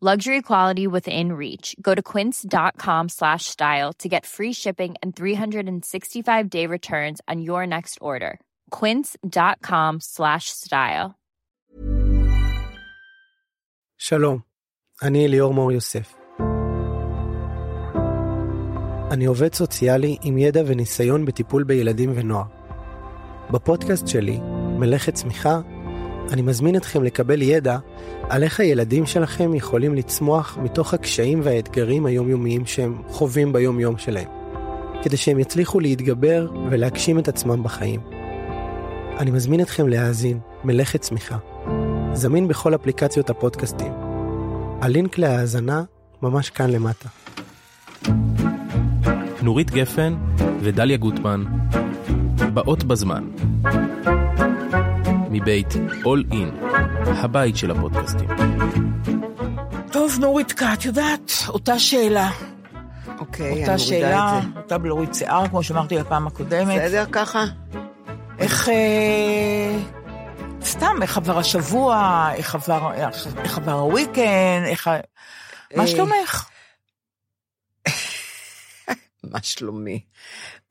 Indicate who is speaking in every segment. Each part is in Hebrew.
Speaker 1: Luxury quality within reach. Go to quince.com slash style to get free shipping and 365 day returns on your next order. Quince.com slash style.
Speaker 2: שלום, אני ליאור מור יוסף. אני עובד סוציאלי עם ידע וניסיון בטיפול בילדים ונוער. בפודקאסט שלי, מלאכת צמיחה, אני מזמין אתכם לקבל ידע על איך הילדים שלכם יכולים לצמוח מתוך הקשיים והאתגרים היומיומיים שהם חווים ביום-יום שלהם, כדי שהם יצליחו להתגבר ולהגשים את עצמם בחיים. אני מזמין אתכם להאזין מלאכת צמיחה. זמין בכל אפליקציות הפודקאסטים. הלינק להאזנה ממש כאן למטה.
Speaker 3: נורית גפן ודליה גוטמן, באות בזמן. מבית All In, הבית של הפודקאסטים.
Speaker 4: טוב, נורית את יודעת, אותה שאלה.
Speaker 5: אוקיי, אני
Speaker 4: אותה
Speaker 5: מורידה
Speaker 4: שאלה,
Speaker 5: את זה.
Speaker 4: אותה בלורית שיער, כמו שאמרתי בפעם הקודמת.
Speaker 5: בסדר ככה?
Speaker 4: איך... אה, סתם, איך עבר השבוע, איך עבר, איך, איך עבר הוויקנד, איך... מה
Speaker 5: אה,
Speaker 4: שלומך?
Speaker 5: מה שלומי?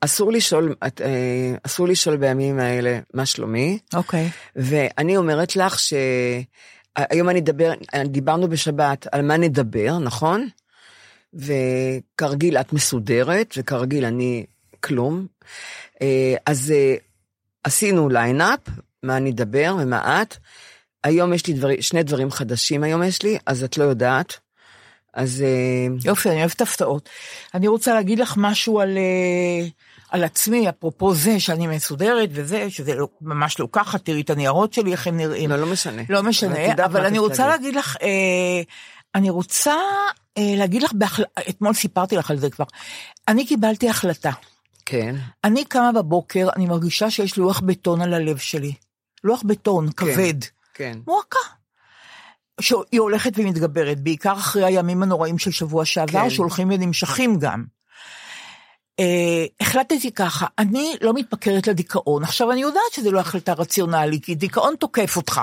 Speaker 5: אסור לשאול, אה, אסור לשאול בימים האלה מה שלומי,
Speaker 4: אוקיי.
Speaker 5: ואני אומרת לך שהיום אני אדבר, דיברנו בשבת על מה נדבר, נכון? וכרגיל את מסודרת, וכרגיל אני כלום. אה, אז אה, עשינו ליינאפ, מה אני אדבר ומה את. היום יש לי דבר, שני דברים חדשים היום יש לי, אז את לא יודעת. אז אה,
Speaker 4: יופי, אני אוהבת הפתעות. אני רוצה להגיד לך משהו על, אה, על עצמי, אפרופו זה שאני מסודרת וזה, שזה לא, ממש לא ככה, תראי את הניירות שלי, איך הם נראים.
Speaker 5: לא, לא משנה.
Speaker 4: לא
Speaker 5: אבל
Speaker 4: משנה, אבל
Speaker 5: מה
Speaker 4: אני רוצה
Speaker 5: להגיד.
Speaker 4: להגיד לך, אה, אני רוצה אה, להגיד לך, בהחל... אתמול סיפרתי לך על זה כבר, אני קיבלתי החלטה.
Speaker 5: כן.
Speaker 4: אני קמה בבוקר, אני מרגישה שיש לוח בטון על הלב שלי. לוח בטון, כבד.
Speaker 5: כן.
Speaker 4: מועקה. שהיא הולכת ומתגברת, בעיקר אחרי הימים הנוראים של שבוע שעבר,
Speaker 5: כן.
Speaker 4: שהולכים ונמשכים גם. אה, החלטתי ככה, אני לא מתמכרת לדיכאון. עכשיו, אני יודעת שזו לא החלטה רציונלית, כי דיכאון תוקף אותך.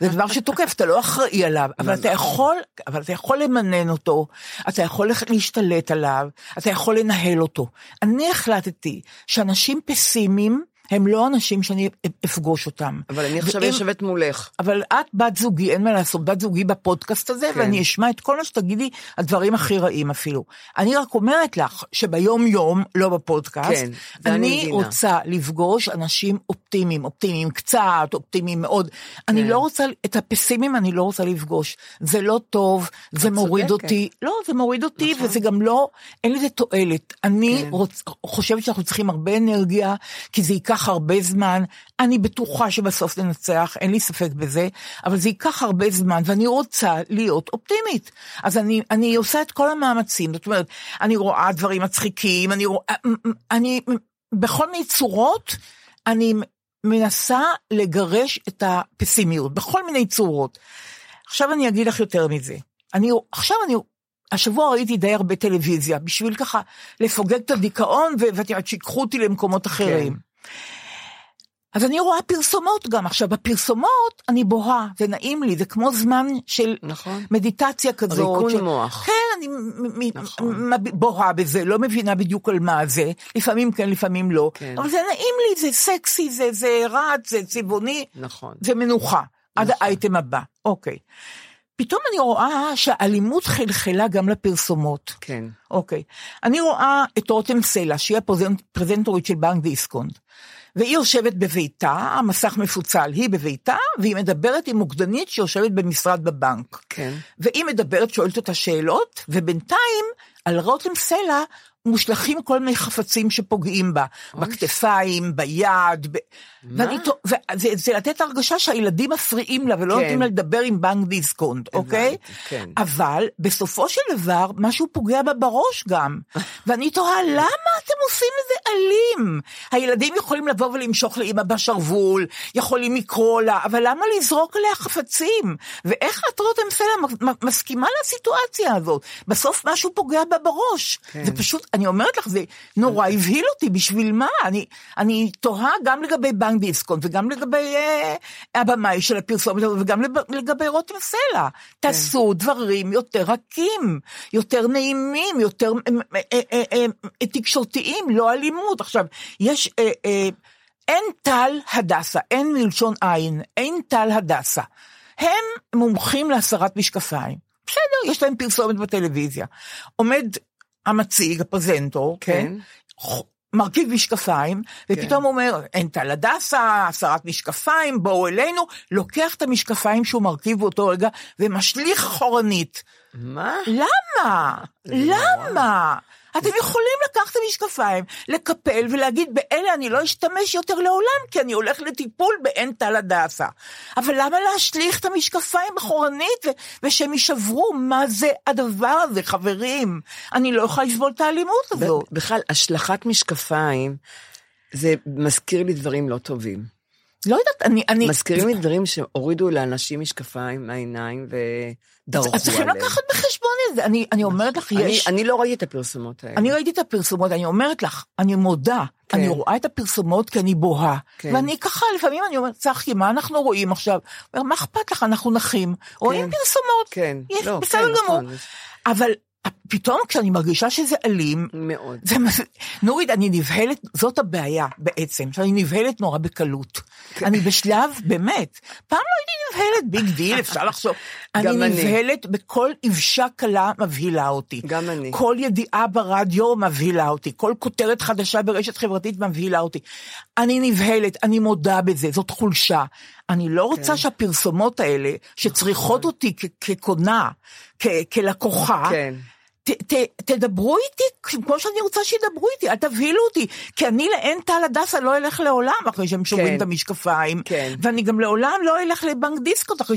Speaker 4: זה דבר שתוקף, אתה לא אחראי עליו, אבל אתה יכול, אבל אתה יכול למנן אותו, אתה יכול להשתלט עליו, אתה יכול לנהל אותו. אני החלטתי שאנשים פסימיים, הם לא אנשים שאני אפגוש אותם.
Speaker 5: אבל אני עכשיו יושבת מולך.
Speaker 4: אבל את בת זוגי, אין מה לעשות, בת זוגי בפודקאסט הזה,
Speaker 5: כן.
Speaker 4: ואני אשמע את כל מה שתגידי, הדברים הכי רעים אפילו. אני רק אומרת לך שביום יום, לא בפודקאסט,
Speaker 5: כן, אני
Speaker 4: אני
Speaker 5: מבינה.
Speaker 4: רוצה לפגוש אנשים אופטימיים, אופטימיים קצת, אופטימיים מאוד. אני
Speaker 5: כן.
Speaker 4: לא רוצה, את הפסימים אני לא רוצה לפגוש. זה לא טוב, זה מוריד
Speaker 5: צודקת.
Speaker 4: אותי. לא, זה מוריד אותי,
Speaker 5: נכון.
Speaker 4: וזה גם לא, אין לזה תועלת. אני
Speaker 5: כן.
Speaker 4: רוצ, חושבת שאנחנו צריכים הרבה אנרגיה, כי זה ייקח הרבה זמן. אני בטוחה שבסוף ננצח, אין לי ספק בזה, אבל זה ייקח הרבה זמן, ואני רוצה להיות אופטימית. אז אני, אני עושה את כל המאמצים, זאת אומרת, אני רואה דברים מצחיקים, אני רואה, אני, בכל מיני צורות, אני מנסה לגרש את הפסימיות, בכל מיני צורות. עכשיו אני אגיד לך יותר מזה. אני, עכשיו אני, השבוע ראיתי די הרבה טלוויזיה, בשביל ככה לפוגג את הדיכאון, ואת יודעת, שיקחו אותי למקומות אחרים.
Speaker 5: כן.
Speaker 4: אז אני רואה פרסומות גם. עכשיו, בפרסומות אני בוהה, זה נעים לי, זה כמו זמן של
Speaker 5: נכון.
Speaker 4: מדיטציה כזאת.
Speaker 5: ריקון
Speaker 4: של-
Speaker 5: מוח.
Speaker 4: כן, אני
Speaker 5: נכון.
Speaker 4: בוהה בזה, לא מבינה בדיוק על מה זה, לפעמים כן, לפעמים לא.
Speaker 5: כן.
Speaker 4: אבל זה נעים לי, זה סקסי, זה, זה רץ, זה צבעוני,
Speaker 5: נכון.
Speaker 4: זה מנוחה. עד
Speaker 5: נכון.
Speaker 4: האייטם הבא, אוקיי. פתאום אני רואה שהאלימות חלחלה גם לפרסומות.
Speaker 5: כן.
Speaker 4: אוקיי. אני רואה את רותם סלע, שהיא הפרזנטורית של בנק דיסקונט. והיא יושבת בביתה, המסך מפוצל, היא בביתה, והיא מדברת עם מוקדנית שיושבת במשרד בבנק.
Speaker 5: כן.
Speaker 4: והיא מדברת, שואלת אותה שאלות, ובינתיים על רותם סלע מושלכים כל מיני חפצים שפוגעים בה, בכתפיים, ביד, ב... ואני, וזה, זה לתת הרגשה שהילדים מפריעים לה ולא
Speaker 5: כן.
Speaker 4: נותנים לה לדבר עם בנק דיסקונט, אוקיי?
Speaker 5: כן.
Speaker 4: אבל בסופו של דבר, משהו פוגע בה בראש גם. ואני תוהה, למה אתם עושים את זה אלים? הילדים יכולים לבוא ולמשוך לאמא בשרוול, יכולים לקרוא לה, אבל למה לזרוק עליה חפצים? ואיך את רותם סלע מסכימה לסיטואציה הזאת? בסוף משהו פוגע בה בראש.
Speaker 5: כן.
Speaker 4: זה פשוט, אני אומרת לך, זה נורא הבהיל אותי, בשביל מה? אני, אני תוהה גם לגבי בנק דיסקונט וגם לגבי אה, הבמאי של הפרסומת וגם לגבי רותם סלע. תעשו דברים יותר רכים, יותר נעימים, יותר אה, אה, אה, אה, אה, תקשורתיים, לא אלימות. עכשיו, יש... אה, אה, אין טל הדסה, אין מלשון עין, אין טל הדסה. הם מומחים להסרת משקפיים. בסדר, יש להם פרסומת בטלוויזיה. עומד המציג, הפרזנטור, כן?
Speaker 5: כן.
Speaker 4: מרכיב משקפיים, ופתאום הוא אומר, אין טל הדסה, הסרת משקפיים, בואו אלינו, לוקח את המשקפיים שהוא מרכיב באותו רגע, ומשליך אחורנית.
Speaker 5: מה?
Speaker 4: למה? למה? אתם יכולים לקחת את המשקפיים, לקפל ולהגיד, באלה אני לא אשתמש יותר לעולם, כי אני הולך לטיפול בעין טל הדסה. אבל למה להשליך את המשקפיים אחורנית, ו- ושהם יישברו? מה זה הדבר הזה, חברים? אני לא יכולה לסבול את האלימות הזאת.
Speaker 5: בכלל, השלכת משקפיים, זה מזכיר לי דברים לא טובים.
Speaker 4: לא יודעת, אני... אני
Speaker 5: מזכירים לי דברים שהורידו לאנשים משקפיים מהעיניים ודרכו
Speaker 4: אז צריכים
Speaker 5: עליהם.
Speaker 4: לקחת בחשבון את זה. אני, אני אומרת לך,
Speaker 5: אני,
Speaker 4: יש...
Speaker 5: אני לא ראיתי את הפרסומות האלה.
Speaker 4: אני ראיתי את הפרסומות, אני אומרת לך, אני מודה,
Speaker 5: כן.
Speaker 4: אני רואה את הפרסומות כי אני בוהה.
Speaker 5: כן.
Speaker 4: ואני ככה, לפעמים אני אומרת, צחי, מה אנחנו רואים עכשיו? מה אכפת לך, אנחנו נחים. רואים פרסומות,
Speaker 5: כן,
Speaker 4: יש,
Speaker 5: לא,
Speaker 4: בסדר
Speaker 5: כן,
Speaker 4: גמור.
Speaker 5: נכון.
Speaker 4: אבל פתאום כשאני מרגישה שזה אלים,
Speaker 5: מאוד.
Speaker 4: זה. נורית, אני נבהלת, זאת הבעיה בעצם, שאני נבהלת נורא בקלות.
Speaker 5: כן.
Speaker 4: אני בשלב, באמת, פעם לא הייתי נבהלת, big deal, אפשר לחשוב. אני
Speaker 5: גם אני.
Speaker 4: נבהלת בכל אוושה קלה מבהילה אותי.
Speaker 5: גם אני.
Speaker 4: כל ידיעה ברדיו מבהילה אותי, כל כותרת חדשה ברשת חברתית מבהילה אותי. אני נבהלת, אני מודה בזה, זאת חולשה. אני לא רוצה
Speaker 5: כן.
Speaker 4: שהפרסומות האלה, שצריכות אותי כ- כקונה, כלקוחה,
Speaker 5: כן.
Speaker 4: ת, ת, תדברו איתי כמו שאני רוצה שידברו איתי, אל תבהילו אותי. כי אני לעין טל הדסה לא אלך לעולם אחרי שהם שוברים
Speaker 5: כן.
Speaker 4: את המשקפיים.
Speaker 5: כן.
Speaker 4: ואני גם לעולם לא אלך לבנק דיסקונט אחרי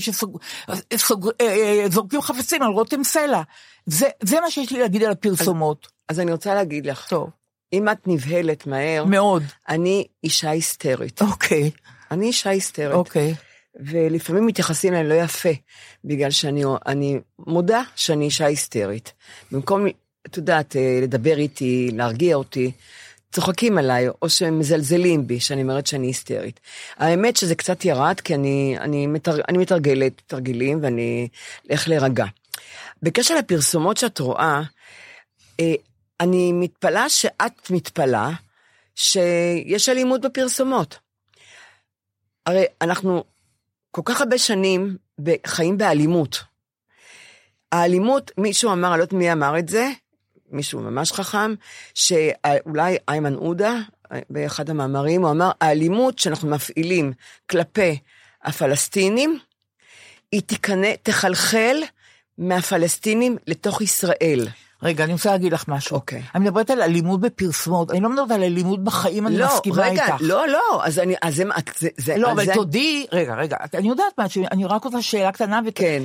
Speaker 4: שזורקים חפצים על רותם סלע. זה, זה מה שיש לי להגיד על הפרסומות.
Speaker 5: אז אני רוצה להגיד לך,
Speaker 4: טוב,
Speaker 5: אם את נבהלת מהר,
Speaker 4: מאוד.
Speaker 5: אני אישה היסטרית.
Speaker 4: אוקיי,
Speaker 5: אני אישה היסטרית.
Speaker 4: אוקיי.
Speaker 5: ולפעמים מתייחסים אליי לא יפה, בגלל שאני אני מודה שאני אישה היסטרית. במקום, את יודעת, אה, לדבר איתי, להרגיע אותי, צוחקים עליי, או שהם מזלזלים בי, שאני אומרת שאני היסטרית. האמת שזה קצת ירד, כי אני, אני, מתר, אני מתרגלת תרגילים ואני אלך להירגע. בקשר לפרסומות שאת רואה, אה, אני מתפלאה שאת מתפלאה שיש אלימות בפרסומות. הרי אנחנו כל כך הרבה שנים חיים באלימות. האלימות, מישהו אמר, אני לא יודעת מי אמר את זה, מישהו ממש חכם, שאולי איימן עודה, באחד המאמרים, הוא אמר, האלימות שאנחנו מפעילים כלפי הפלסטינים, היא תיכנס, תחלחל מהפלסטינים לתוך ישראל.
Speaker 4: רגע, אני רוצה להגיד לך משהו.
Speaker 5: אוקיי.
Speaker 4: אני מדברת על אלימות בפרסומות, אני לא מדברת על אלימות בחיים, אני
Speaker 5: לא,
Speaker 4: מסכימה
Speaker 5: רגע,
Speaker 4: איתך.
Speaker 5: לא, לא, אז אני, אז זה, זה, זה,
Speaker 4: לא, אבל
Speaker 5: זה,
Speaker 4: תודי, רגע, רגע, אני יודעת משהו, אני רק רוצה שאלה קטנה, ות...
Speaker 5: כן,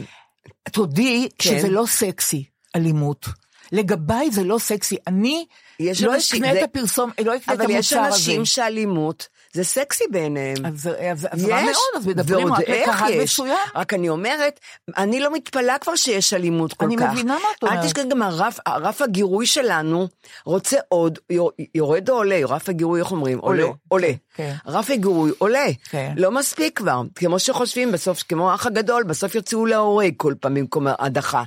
Speaker 4: תודי
Speaker 5: כן.
Speaker 4: שזה לא סקסי, אלימות. לגביי זה לא סקסי. אני
Speaker 5: יש
Speaker 4: לא אקנה
Speaker 5: זה-
Speaker 4: את הפרסום, לא אקנה את
Speaker 5: אבל יש
Speaker 4: המוצר הזה.
Speaker 5: אנשים שאלימות זה סקסי בעיניהם.
Speaker 4: אז זה אז- אז רע מאוד, אז מדברים רק לקהל. מסוים.
Speaker 5: רק אני אומרת, אני לא מתפלאה כבר שיש אלימות כל
Speaker 4: אני
Speaker 5: כך.
Speaker 4: מבינה מה את אומרת.
Speaker 5: אל תשכח גם הרף, הרף הגירוי שלנו רוצה עוד, יור- יורד או עולה, רף הגירוי, איך אומרים? עולה,
Speaker 4: עולה. כן.
Speaker 5: רף הגירוי עולה.
Speaker 4: כן.
Speaker 5: לא מספיק כבר. כמו שחושבים בסוף, כמו האח הגדול, בסוף יוציאו להורג כל פעם במקום הדחה.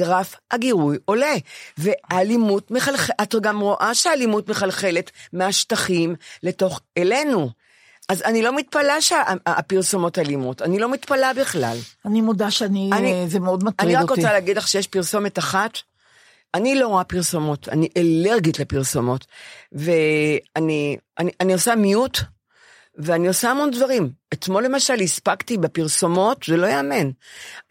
Speaker 5: רף הגירוי עולה. והאלימות מחלחלת, את גם רואה שהאלימות מחלחלת מהשטחים לתוך אלינו. אז אני לא מתפלאה שהפרסומות אלימות, אני לא מתפלאה בכלל.
Speaker 4: אני מודה שאני,
Speaker 5: אני-
Speaker 4: אה, זה מאוד מטריד
Speaker 5: אני רק
Speaker 4: אותי.
Speaker 5: רוצה להגיד לך שיש פרסומת אחת, אני לא רואה פרסומות, אני אלרגית לפרסומות, ואני אני, אני עושה מיוט, ואני עושה המון דברים. אתמול למשל הספקתי בפרסומות, זה לא יאמן.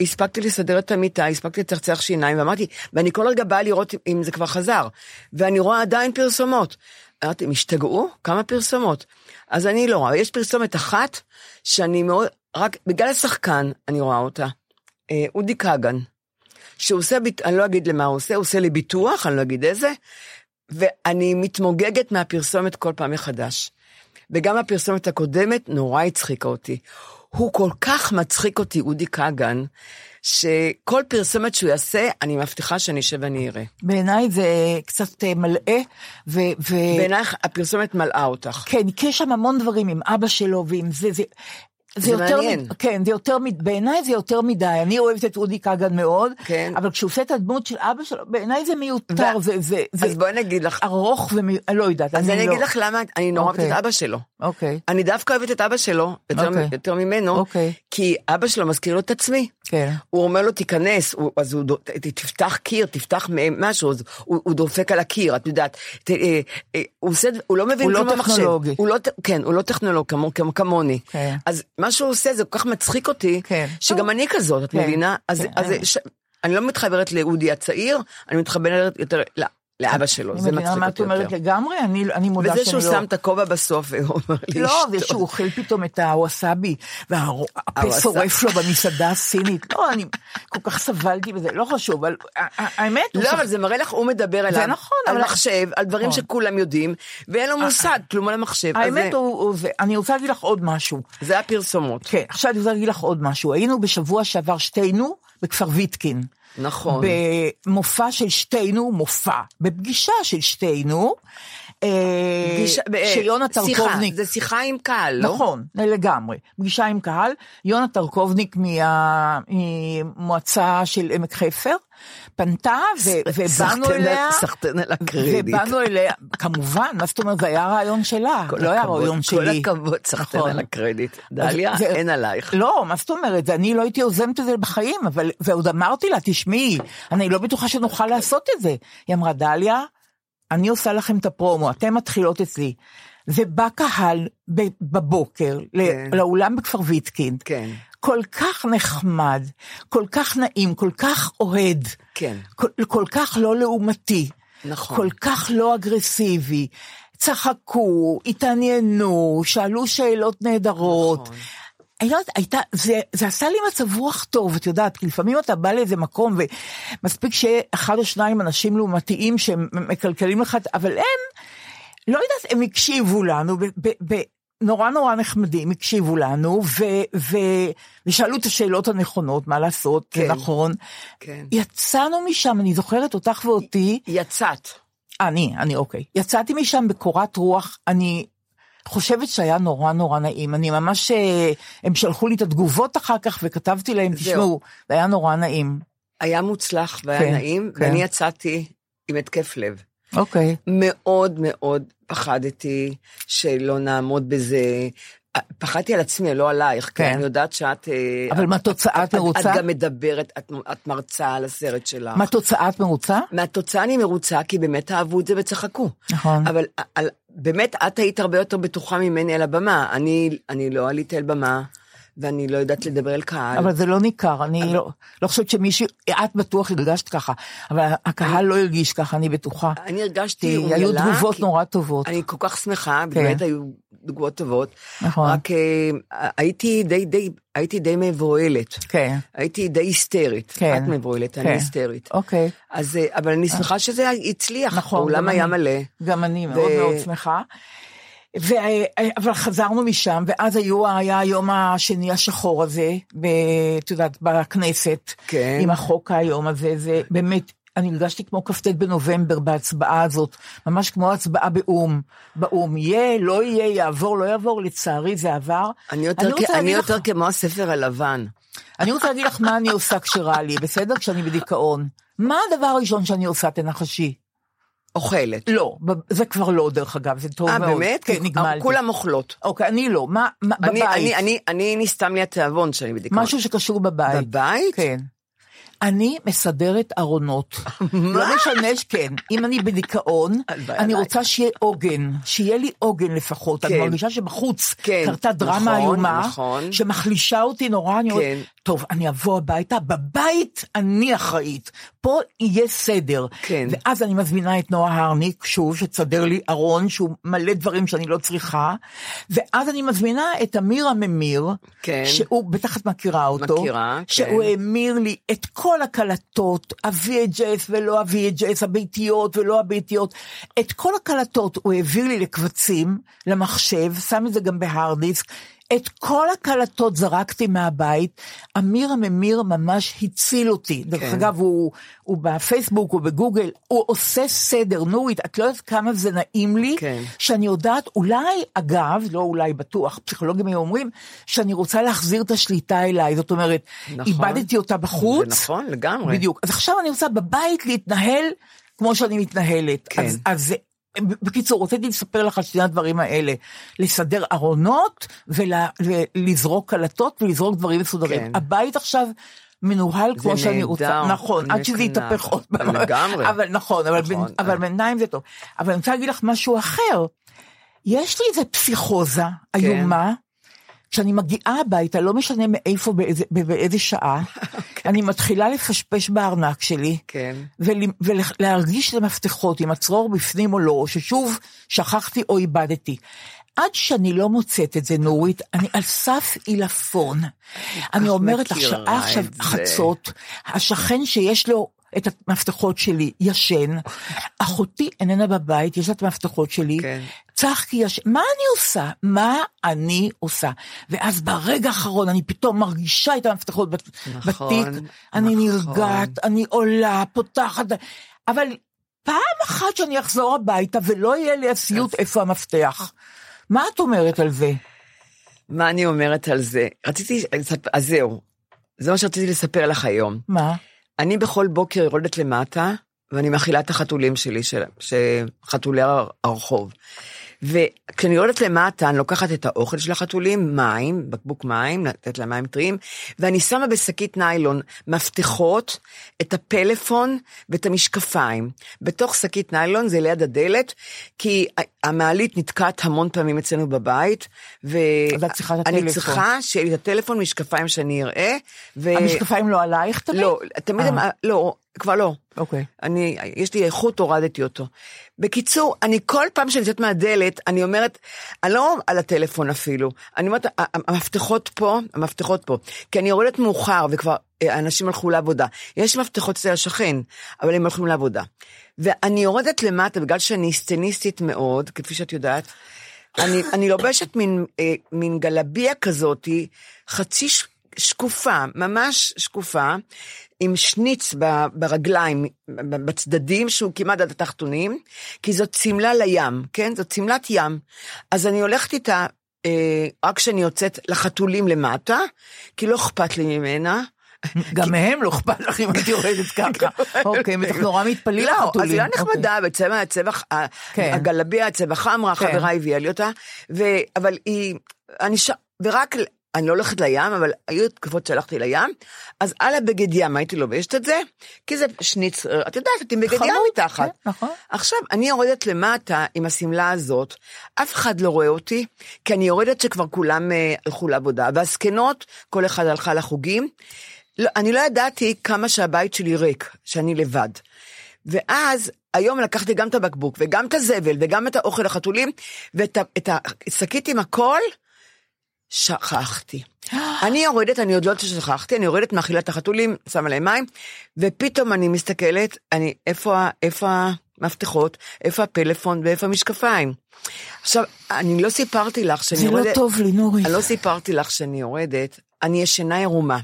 Speaker 5: הספקתי לסדר את המיטה, הספקתי לצחצח שיניים, ואמרתי, ואני כל רגע באה לראות אם זה כבר חזר, ואני רואה עדיין פרסומות. אמרתי, הם השתגעו? כמה פרסומות? אז אני לא רואה, יש פרסומת אחת שאני מאוד, רק בגלל השחקן אני רואה אותה. אה, אודי כגן, שהוא עושה, ביט- אני לא אגיד למה הוא עושה, הוא עושה לי ביטוח, אני לא אגיד איזה, ואני מתמוגגת מהפרסומת כל פעם מחדש. וגם הפרסומת הקודמת נורא הצחיקה אותי. הוא כל כך מצחיק אותי, אודי כגן, שכל פרסומת שהוא יעשה, אני מבטיחה שאני אשב ואני אראה.
Speaker 4: בעיניי זה קצת אה, מלאה, ו... ו...
Speaker 5: בעינייך הפרסומת מלאה אותך.
Speaker 4: כן, כי יש שם המון דברים עם אבא שלו ועם זה, זה...
Speaker 5: זה
Speaker 4: יותר
Speaker 5: מעניין.
Speaker 4: כן, זה יותר בעיניי זה יותר מדי. אני אוהבת את אודי כגן מאוד,
Speaker 5: כן.
Speaker 4: אבל כשהוא עושה את הדמות של אבא שלו, בעיניי זה מיותר,
Speaker 5: ו-
Speaker 4: זה, זה, זה
Speaker 5: אז בואי נגיד לך,
Speaker 4: ארוך ומיותר, לא יודעת,
Speaker 5: אז אני
Speaker 4: לא.
Speaker 5: אגיד לך למה אני נורא אוהבת
Speaker 4: אוקיי.
Speaker 5: את אבא שלו.
Speaker 4: אוקיי,
Speaker 5: אני דווקא אוהבת את אבא שלו, יותר,
Speaker 4: אוקיי.
Speaker 5: יותר ממנו,
Speaker 4: אוקיי.
Speaker 5: כי אבא שלו מזכיר לו את עצמי.
Speaker 4: כן.
Speaker 5: הוא אומר לו תיכנס, הוא, אז הוא, תפתח קיר, תפתח משהו, אז הוא, הוא דופק על הקיר, את יודעת, ת, אה, אה, הוא עושה, הוא לא מבין
Speaker 4: הוא לא
Speaker 5: כלום.
Speaker 4: טכנולוגי.
Speaker 5: הוא לא, כן, הוא לא טכנולוג כמו, כמו, כמוני.
Speaker 4: כן.
Speaker 5: אז מה שהוא עושה זה כל כך מצחיק אותי,
Speaker 4: כן.
Speaker 5: שגם. אני כזאת, את
Speaker 4: כן,
Speaker 5: מבינה? אז,
Speaker 4: כן,
Speaker 5: אז
Speaker 4: אני-
Speaker 5: ש, אני לא מתחברת לאודי הצעיר, אני מתחברת יותר לאבא שלו,
Speaker 4: אני
Speaker 5: זה
Speaker 4: מבינה
Speaker 5: מצחיק
Speaker 4: מה את
Speaker 5: אותי
Speaker 4: אומרת
Speaker 5: יותר.
Speaker 4: לגמרי, אני, אני מודה
Speaker 5: וזה
Speaker 4: שאני
Speaker 5: שהוא
Speaker 4: לא...
Speaker 5: שם את הכובע בסוף, והוא אומר לי,
Speaker 4: לא, זה. שהוא אוכל פתאום את הווסאבי, והפה. שורף לו במסעדה הסינית. לא, אני כל כך סבלתי בזה, לא חשוב, אבל האמת... הוא
Speaker 5: לא, אבל זה מראה לך, הוא מדבר עליו,
Speaker 4: נכון,
Speaker 5: על מחשב, על דברים
Speaker 4: נכון.
Speaker 5: שכולם יודעים, ואין לו מושג, כלום על המחשב.
Speaker 4: האמת
Speaker 5: זה-
Speaker 4: הוא, הוא זה, אני רוצה להגיד לך עוד משהו.
Speaker 5: זה הפרסומות.
Speaker 4: כן, עכשיו אני רוצה להגיד לך עוד משהו. היינו בשבוע שעבר שתינו בכפר ויטקין.
Speaker 5: נכון.
Speaker 4: במופע של שתינו, מופע, בפגישה של שתינו, שיונה
Speaker 5: שיחה,
Speaker 4: טרקובניק,
Speaker 5: זה שיחה עם קהל, לא?
Speaker 4: נכון, לגמרי, פגישה עם קהל, יונה טרקובניק מה- ממועצה של עמק חפר, פנתה ו- ובאנו אליה,
Speaker 5: סחטיין על הקרדיט.
Speaker 4: ובאנו אליה, כמובן, מה זאת אומרת, זה היה רעיון שלה, לא היה רעיון שלי.
Speaker 5: כל הכבוד, סחטיין
Speaker 4: נכון.
Speaker 5: על הקרדיט. דליה, אין עלייך.
Speaker 4: לא, מה זאת אומרת? אני לא הייתי יוזמת את זה בחיים, אבל, ועוד אמרתי לה, תשמעי, אני לא בטוחה שנוכל לעשות את זה. היא אמרה, דליה, אני עושה לכם את הפרומו, אתן מתחילות אצלי. ובא קהל בבוקר
Speaker 5: כן.
Speaker 4: לאולם בכפר ויטקין,
Speaker 5: כן.
Speaker 4: כל כך נחמד, כל כך נעים, כל כך אוהד,
Speaker 5: כן.
Speaker 4: כל, כל כך לא לעומתי,
Speaker 5: נכון.
Speaker 4: כל כך לא אגרסיבי. צחקו, התעניינו, שאלו שאלות נהדרות.
Speaker 5: נכון.
Speaker 4: אני לא יודעת, הייתה, זה, זה עשה לי מצב רוח טוב, את יודעת, כי לפעמים אתה בא לאיזה מקום ומספיק שיהיה אחד או שניים אנשים לעומתיים שמקלקלים לך, אבל הם, לא יודעת, הם הקשיבו לנו, ב, ב, ב, נורא נורא נחמדים, הקשיבו לנו, ו, ו, ושאלו את השאלות הנכונות, מה לעשות,
Speaker 5: כן.
Speaker 4: נכון.
Speaker 5: כן.
Speaker 4: יצאנו משם, אני זוכרת אותך ואותי,
Speaker 5: יצאת.
Speaker 4: אני, אני אוקיי. יצאתי משם בקורת רוח, אני חושבת שהיה נורא נורא נעים. אני ממש, אה, הם שלחו לי את התגובות אחר כך וכתבתי להם. תשמעו, זה היה נורא נעים.
Speaker 5: היה מוצלח והיה
Speaker 4: כן,
Speaker 5: נעים,
Speaker 4: כן.
Speaker 5: ואני יצאתי עם התקף לב.
Speaker 4: אוקיי.
Speaker 5: מאוד מאוד פחדתי שלא נעמוד בזה. פחדתי על עצמי, לא עלייך, כי
Speaker 4: כן.
Speaker 5: אני יודעת שאת... אה,
Speaker 4: אבל
Speaker 5: את-
Speaker 4: מהתוצאה את
Speaker 5: את-
Speaker 4: מרוצה?
Speaker 5: את גם מדברת, את, את מרצה על הסרט שלך.
Speaker 4: מה תוצאה את מרוצה?
Speaker 5: מהתוצאה אני מרוצה, כי באמת אהבו את זה וצחקו.
Speaker 4: נכון.
Speaker 5: אבל על, באמת, את היית הרבה יותר בטוחה ממני על הבמה. אני, אני לא עליתי על במה, ואני לא יודעת לדבר אל קהל.
Speaker 4: אבל זה לא ניכר, אני לא, לא חושבת שמישהו, את בטוח הרגשת ככה, אבל הקהל לא הרגיש ככה, אני בטוחה.
Speaker 5: אני הרגשתי
Speaker 4: כי
Speaker 5: אומללה.
Speaker 4: היו תגובות
Speaker 5: כי-
Speaker 4: נורא טובות.
Speaker 5: אני כל כך שמחה,
Speaker 4: כן.
Speaker 5: באמת היו תגובות טובות.
Speaker 4: נכון.
Speaker 5: רק אה, הייתי די, די, הייתי די מבוהלת.
Speaker 4: כן.
Speaker 5: הייתי די היסטרית.
Speaker 4: כן.
Speaker 5: את מבוהלת, אני
Speaker 4: כן.
Speaker 5: היסטרית.
Speaker 4: אוקיי.
Speaker 5: אז, אה, אבל אני שמחה שזה הצליח.
Speaker 4: נכון.
Speaker 5: האולם
Speaker 4: גם
Speaker 5: היה
Speaker 4: אני.
Speaker 5: מלא.
Speaker 4: גם אני מאוד
Speaker 5: ו-
Speaker 4: מאוד שמחה. ו... אבל חזרנו משם, ואז היו, היה היום השני השחור הזה, את יודעת, בכנסת,
Speaker 5: כן.
Speaker 4: עם החוק היום הזה, זה באמת, אני הרגשתי כמו כ"ט בנובמבר בהצבעה הזאת, ממש כמו הצבעה באו"ם, באו"ם, יהיה, לא יהיה, יעבור, לא יעבור, לצערי זה עבר.
Speaker 5: אני יותר,
Speaker 4: רוצה
Speaker 5: כ- אני
Speaker 4: לך-
Speaker 5: יותר כמו הספר הלבן.
Speaker 4: אני רוצה להגיד לך מה אני עושה כשרע לי, בסדר? כשאני בדיכאון. מה הדבר הראשון שאני עושה, תנחשי?
Speaker 5: אוכלת.
Speaker 4: לא, זה כבר לא, דרך אגב, זה טוב
Speaker 5: אה,
Speaker 4: מאוד.
Speaker 5: באמת?
Speaker 4: כן, נגמלתי.
Speaker 5: כולם אוכלות.
Speaker 4: אוקיי, אני לא, מה, מה
Speaker 5: אני,
Speaker 4: בבית?
Speaker 5: אני, אני, אני נסתם לי התיאבון שאני בדיכאון.
Speaker 4: משהו שקשור בבית.
Speaker 5: בבית?
Speaker 4: כן. אני מסדרת ארונות. לא משנה, כן. אם אני בדיכאון, אני. רוצה שיהיה עוגן. שיהיה לי עוגן לפחות. אני
Speaker 5: כן.
Speaker 4: מרגישה שבחוץ
Speaker 5: כן,
Speaker 4: קרתה דרמה
Speaker 5: נכון,
Speaker 4: איומה,
Speaker 5: נכון.
Speaker 4: שמחלישה אותי נורא. אני אומרת,
Speaker 5: כן.
Speaker 4: טוב, אני אבוא הביתה, בבית אני אחראית. פה יהיה סדר.
Speaker 5: כן.
Speaker 4: ואז אני מזמינה את נועה הרניק, שוב, שתסדר לי ארון שהוא מלא דברים שאני לא צריכה. ואז אני מזמינה את אמיר הממיר,
Speaker 5: כן.
Speaker 4: שהוא, בטח את מכירה אותו,
Speaker 5: מכירה, כן.
Speaker 4: שהוא המיר לי את כל הקלטות, ה-VHS ולא ה-VHS, הביתיות ולא הביתיות, את כל הקלטות הוא העביר לי לקבצים, למחשב, שם את זה גם בהארד דיסק. את כל הקלטות זרקתי מהבית, אמיר הממיר ממש הציל אותי. דרך
Speaker 5: כן.
Speaker 4: אגב, הוא, הוא בפייסבוק, הוא בגוגל, הוא עושה סדר. נורית, את לא יודעת כמה זה נעים לי,
Speaker 5: כן.
Speaker 4: שאני יודעת, אולי, אגב, לא אולי, בטוח, פסיכולוגים היו אומרים, שאני רוצה להחזיר את השליטה אליי. זאת אומרת,
Speaker 5: נכון.
Speaker 4: איבדתי אותה בחוץ.
Speaker 5: זה נכון, לגמרי.
Speaker 4: בדיוק. אז עכשיו אני רוצה בבית להתנהל כמו שאני מתנהלת.
Speaker 5: כן.
Speaker 4: אז, אז זה- בקיצור, רציתי לספר לך על שני הדברים האלה. לסדר ארונות ולזרוק קלטות ולזרוק דברים מסודרים.
Speaker 5: כן.
Speaker 4: הבית עכשיו... מנוהל כמו שאני
Speaker 5: נהדר,
Speaker 4: רוצה, נכון, עד שזה. יתהפך עוד פעם,
Speaker 5: לגמרי.
Speaker 4: אבל נכון, אבל,
Speaker 5: נכון.
Speaker 4: בין, אבל בינתיים זה טוב. אבל אני רוצה להגיד לך משהו אחר, יש לי איזה פסיכוזה
Speaker 5: כן.
Speaker 4: איומה, כשאני מגיעה הביתה, לא משנה מאיפה, באיזה, באיזה שעה, אני מתחילה לפשפש בארנק שלי,
Speaker 5: כן.
Speaker 4: ול- ולהרגיש את המפתחות, אם הצרור בפנים או לא, או ששוב שכחתי או איבדתי. עד שאני לא מוצאת את זה, נורית, אני על סף עילפון. אני אומרת לך, שעה עכשיו. חצות, השכן שיש לו את המפתחות שלי ישן, אחותי איננה בבית, יש לה את המפתחות שלי,
Speaker 5: כן.
Speaker 4: צחקי ישן, מה אני עושה? מה אני עושה? ואז ברגע האחרון אני פתאום מרגישה את המפתחות בת-
Speaker 5: נכון,
Speaker 4: בתיק, אני
Speaker 5: נכון.
Speaker 4: נרגעת, אני עולה, פותחת, אבל פעם אחת שאני אחזור הביתה ולא יהיה לי הסיוט איפה המפתח. מה את אומרת על זה?
Speaker 5: מה אני אומרת על זה? רציתי, אז זהו. זה מה שרציתי לספר לך היום.
Speaker 4: מה?
Speaker 5: אני בכל בוקר יורדת למטה, ואני מאכילה את החתולים שלי, של, חתולי הרחוב. וכשאני יורדת למטה, אני לוקחת את האוכל של החתולים, מים, בקבוק מים, לתת להם מים טריים, ואני שמה בשקית ניילון מפתחות, את הפלאפון ואת המשקפיים. בתוך שקית ניילון, זה ליד הדלת, כי המעלית נתקעת המון פעמים אצלנו בבית, ואני. צריכה שיהיה לי את הטלפון, משקפיים שאני אראה. ו...
Speaker 4: המשקפיים לא עלייך תמיד?
Speaker 5: לא, תמיד,
Speaker 4: אה.
Speaker 5: הם, לא, כבר לא.
Speaker 4: אוקיי.
Speaker 5: אני, יש לי איכות, הורדתי אותו. בקיצור, אני כל פעם שאני יוצאת מהדלת, אני אומרת, אני לא על הטלפון אפילו, אני אומרת, המפתחות פה, המפתחות פה, כי אני יורדת מאוחר וכבר אה, אנשים הלכו לעבודה. יש מפתחות אצל השכן, אבל הם הולכים לעבודה. ואני יורדת למטה, בגלל שאני סטניסטית מאוד, כפי שאת יודעת, אני, אני לובשת מין, אה, מין גלביה כזאתי, חצי ש, שקופה, ממש שקופה, עם שניץ ברגליים, בצדדים, שהוא כמעט עד התחתונים, כי זאת שמלה לים, כן? זאת שמלת ים. אז אני הולכת איתה, אה, רק כשאני יוצאת לחתולים למטה, כי לא אכפת לי ממנה.
Speaker 4: גם מהם לא אכפת לך אם את יורדת ככה. אוקיי, בטח נורא מתפלאים
Speaker 5: לא,
Speaker 4: לחתולים.
Speaker 5: אז היא
Speaker 4: אוקיי.
Speaker 5: נחמדה, בצבע, צבע,
Speaker 4: כן.
Speaker 5: הגלביה, צבע חמרה,
Speaker 4: כן.
Speaker 5: חברה הביאה לי אותה, אבל היא, אני ש... ורק, אני לא הולכת לים, אבל היו תקופות שהלכתי לים, אז על הבגד ים הייתי לובשת את זה, כי זה שניץ, את יודעת, את עם בגד ים מתחת.
Speaker 4: כן, נכון.
Speaker 5: עכשיו, אני יורדת למטה עם השמלה הזאת, אף אחד לא רואה אותי, כי אני יורדת שכבר כולם אה, הלכו לעבודה, והזקנות, כל אחד הלכה לחוגים. לא, אני לא ידעתי כמה שהבית שלי ריק, שאני לבד. ואז היום לקחתי גם את הבקבוק, וגם את הזבל, וגם את האוכל לחתולים, ואת השקית עם הכל, שכחתי. אני יורדת, אני עוד לא יודעת ששכחתי, אני יורדת מאכילת החתולים, שמה להם מים, ופתאום אני מסתכלת, אני, איפה, איפה מפתחות, איפה הפלאפון ואיפה המשקפיים. עכשיו, אני לא סיפרתי לך שאני
Speaker 4: זה לא
Speaker 5: יורדת...
Speaker 4: טוב לי, נורית.
Speaker 5: אני לא סיפרתי לך שאני יורדת, אני ישנה עירומה.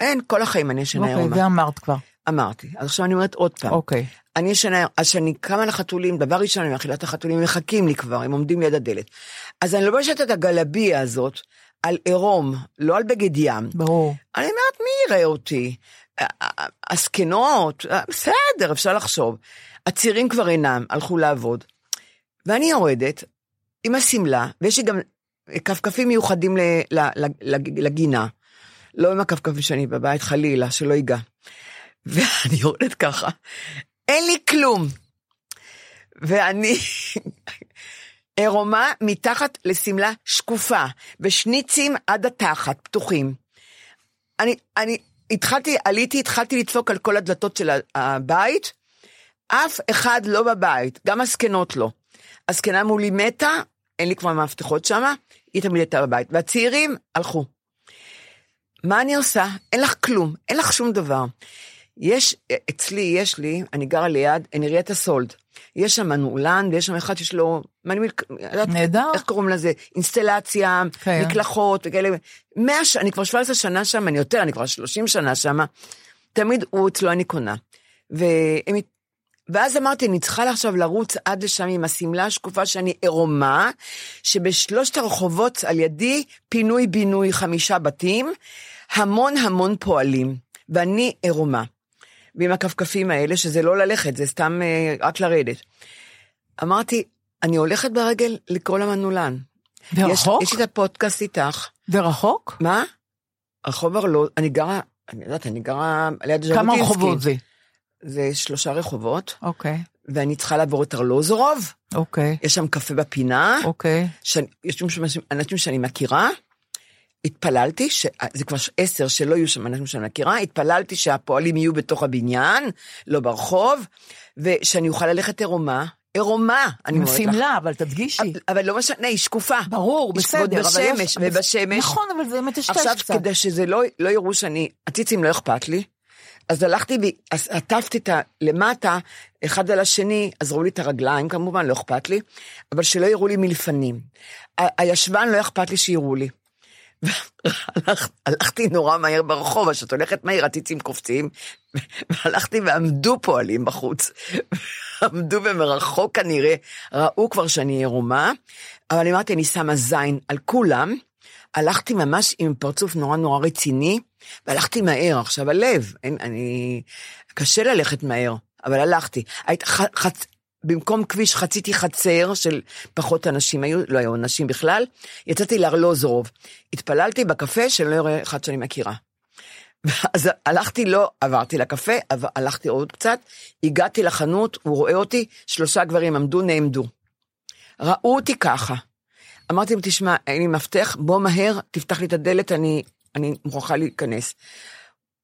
Speaker 5: אין, כל החיים אני ישנה
Speaker 4: אוקיי,
Speaker 5: עירומה.
Speaker 4: זה אמרת כבר.
Speaker 5: אמרתי. אז עכשיו אני אומרת עוד פעם.
Speaker 4: אוקיי.
Speaker 5: אני ישנה, אז כשאני קמה לחתולים, דבר ראשון, אני מאכילה את החתולים, הם מחכים לי כבר, הם עומדים ליד הדלת. אז אני לובשת את הגלביה הזאת על עירום, לא על בגד ים.
Speaker 4: ברור.
Speaker 5: אני אומרת, מי יראה אותי? הזקנות, בסדר, אפשר לחשוב. הצעירים כבר אינם, הלכו לעבוד. ואני יורדת עם השמלה, ויש לי גם כפכפים מיוחדים לגינה. לא עם הכפכפים שאני בבית, חלילה, שלא ייגע. ואני יורדת ככה, אין לי כלום. ואני עירומה מתחת לשמלה שקופה, ושניצים עד התחת, פתוחים. אני, אני התחלתי, עליתי, התחלתי לדפוק על כל הדלתות של הבית, אף אחד לא בבית, גם הזקנות לא. הזקנה מולי מתה, אין לי כבר מפתחות שמה, היא תמיד הייתה בבית. והצעירים הלכו. מה אני עושה? אין לך כלום, אין לך שום דבר. יש, אצלי, יש לי, אני גרה ליד הנריית הסולד. יש שם מנעולן, ויש שם אחד שיש לו, מה אני יודעת,
Speaker 4: נהדר.
Speaker 5: איך קוראים לזה? אינסטלציה,
Speaker 4: כן.
Speaker 5: מקלחות וכאלה. מאה ש... אני כבר 17 שנה שם, אני יותר, אני כבר 30 שנה שם. תמיד הוא אצלו אני קונה. והם... ואז אמרתי, אני צריכה עכשיו לרוץ עד לשם עם השמלה השקופה שאני עירומה, שבשלושת הרחובות על ידי פינוי-בינוי חמישה בתים, המון המון פועלים, ואני עירומה. ועם הכפכפים האלה, שזה לא ללכת, זה סתם אה, רק לרדת. אמרתי, אני הולכת ברגל לקרוא למנעולן.
Speaker 4: ורחוק?
Speaker 5: יש, יש לי את הפודקאסט איתך.
Speaker 4: ורחוק?
Speaker 5: מה? רחוב ארלוז, אני גרה, אני יודעת, אני גרה ליד ז'בוטינסקי.
Speaker 4: כמה רחובות זה?
Speaker 5: זה שלושה רחובות,
Speaker 4: אוקיי,
Speaker 5: ואני צריכה לעבור את ארלוזורוב,
Speaker 4: אוקיי,
Speaker 5: יש שם קפה בפינה,
Speaker 4: אוקיי.
Speaker 5: שאני, יש שם אנשים שאני מכירה, התפללתי, ש... זה כבר עשר שלא יהיו שם אנשים שאני מכירה, התפללתי שהפועלים יהיו בתוך הבניין, לא ברחוב, ושאני אוכל ללכת עירומה, עירומה, אני
Speaker 4: עם
Speaker 5: אומרת לך.
Speaker 4: שמלה, אבל תדגישי.
Speaker 5: אבל לא משנה, היא שקופה.
Speaker 4: ברור,
Speaker 5: היא
Speaker 4: בסדר. אבל
Speaker 5: בשמש,
Speaker 4: יש-
Speaker 5: ובשמש.
Speaker 4: נכון, אבל זה מטשטש
Speaker 5: עכשיו,
Speaker 4: קצת.
Speaker 5: כדי שזה לא, לא יראו שאני, הציצים לא אכפת לי, אז הלכתי, אז עטפתי את ה... למטה, אחד על השני, עזרו לי את הרגליים כמובן, לא אכפת לי, אבל שלא יראו לי מלפנים. הישבן לא אכפת לי שיראו לי. והלכ- הלכתי נורא מהר ברחוב, אז כשאת הולכת מהר, הציצים קופצים, והלכתי ועמדו פועלים בחוץ. עמדו ומרחוק כנראה, ראו כבר שאני עירומה, אבל אמרתי, אני שמה זין על כולם, הלכתי ממש עם פרצוף נורא נורא רציני, והלכתי מהר. עכשיו, הלב, אין, אני... קשה ללכת מהר, אבל הלכתי. היית, ח, חצ... במקום כביש חציתי חצר של פחות אנשים היו, לא היו אנשים בכלל, יצאתי לארלוזורוב. התפללתי בקפה שלא יראה אחד שאני מכירה. אז הלכתי, לא עברתי לקפה, אבל הלכתי עוד קצת, הגעתי לחנות, הוא רואה אותי, שלושה גברים עמדו, נעמדו. ראו אותי ככה. אמרתי לו, תשמע, אין לי מפתח, בוא מהר, תפתח לי את הדלת, אני, אני מוכרחה להיכנס.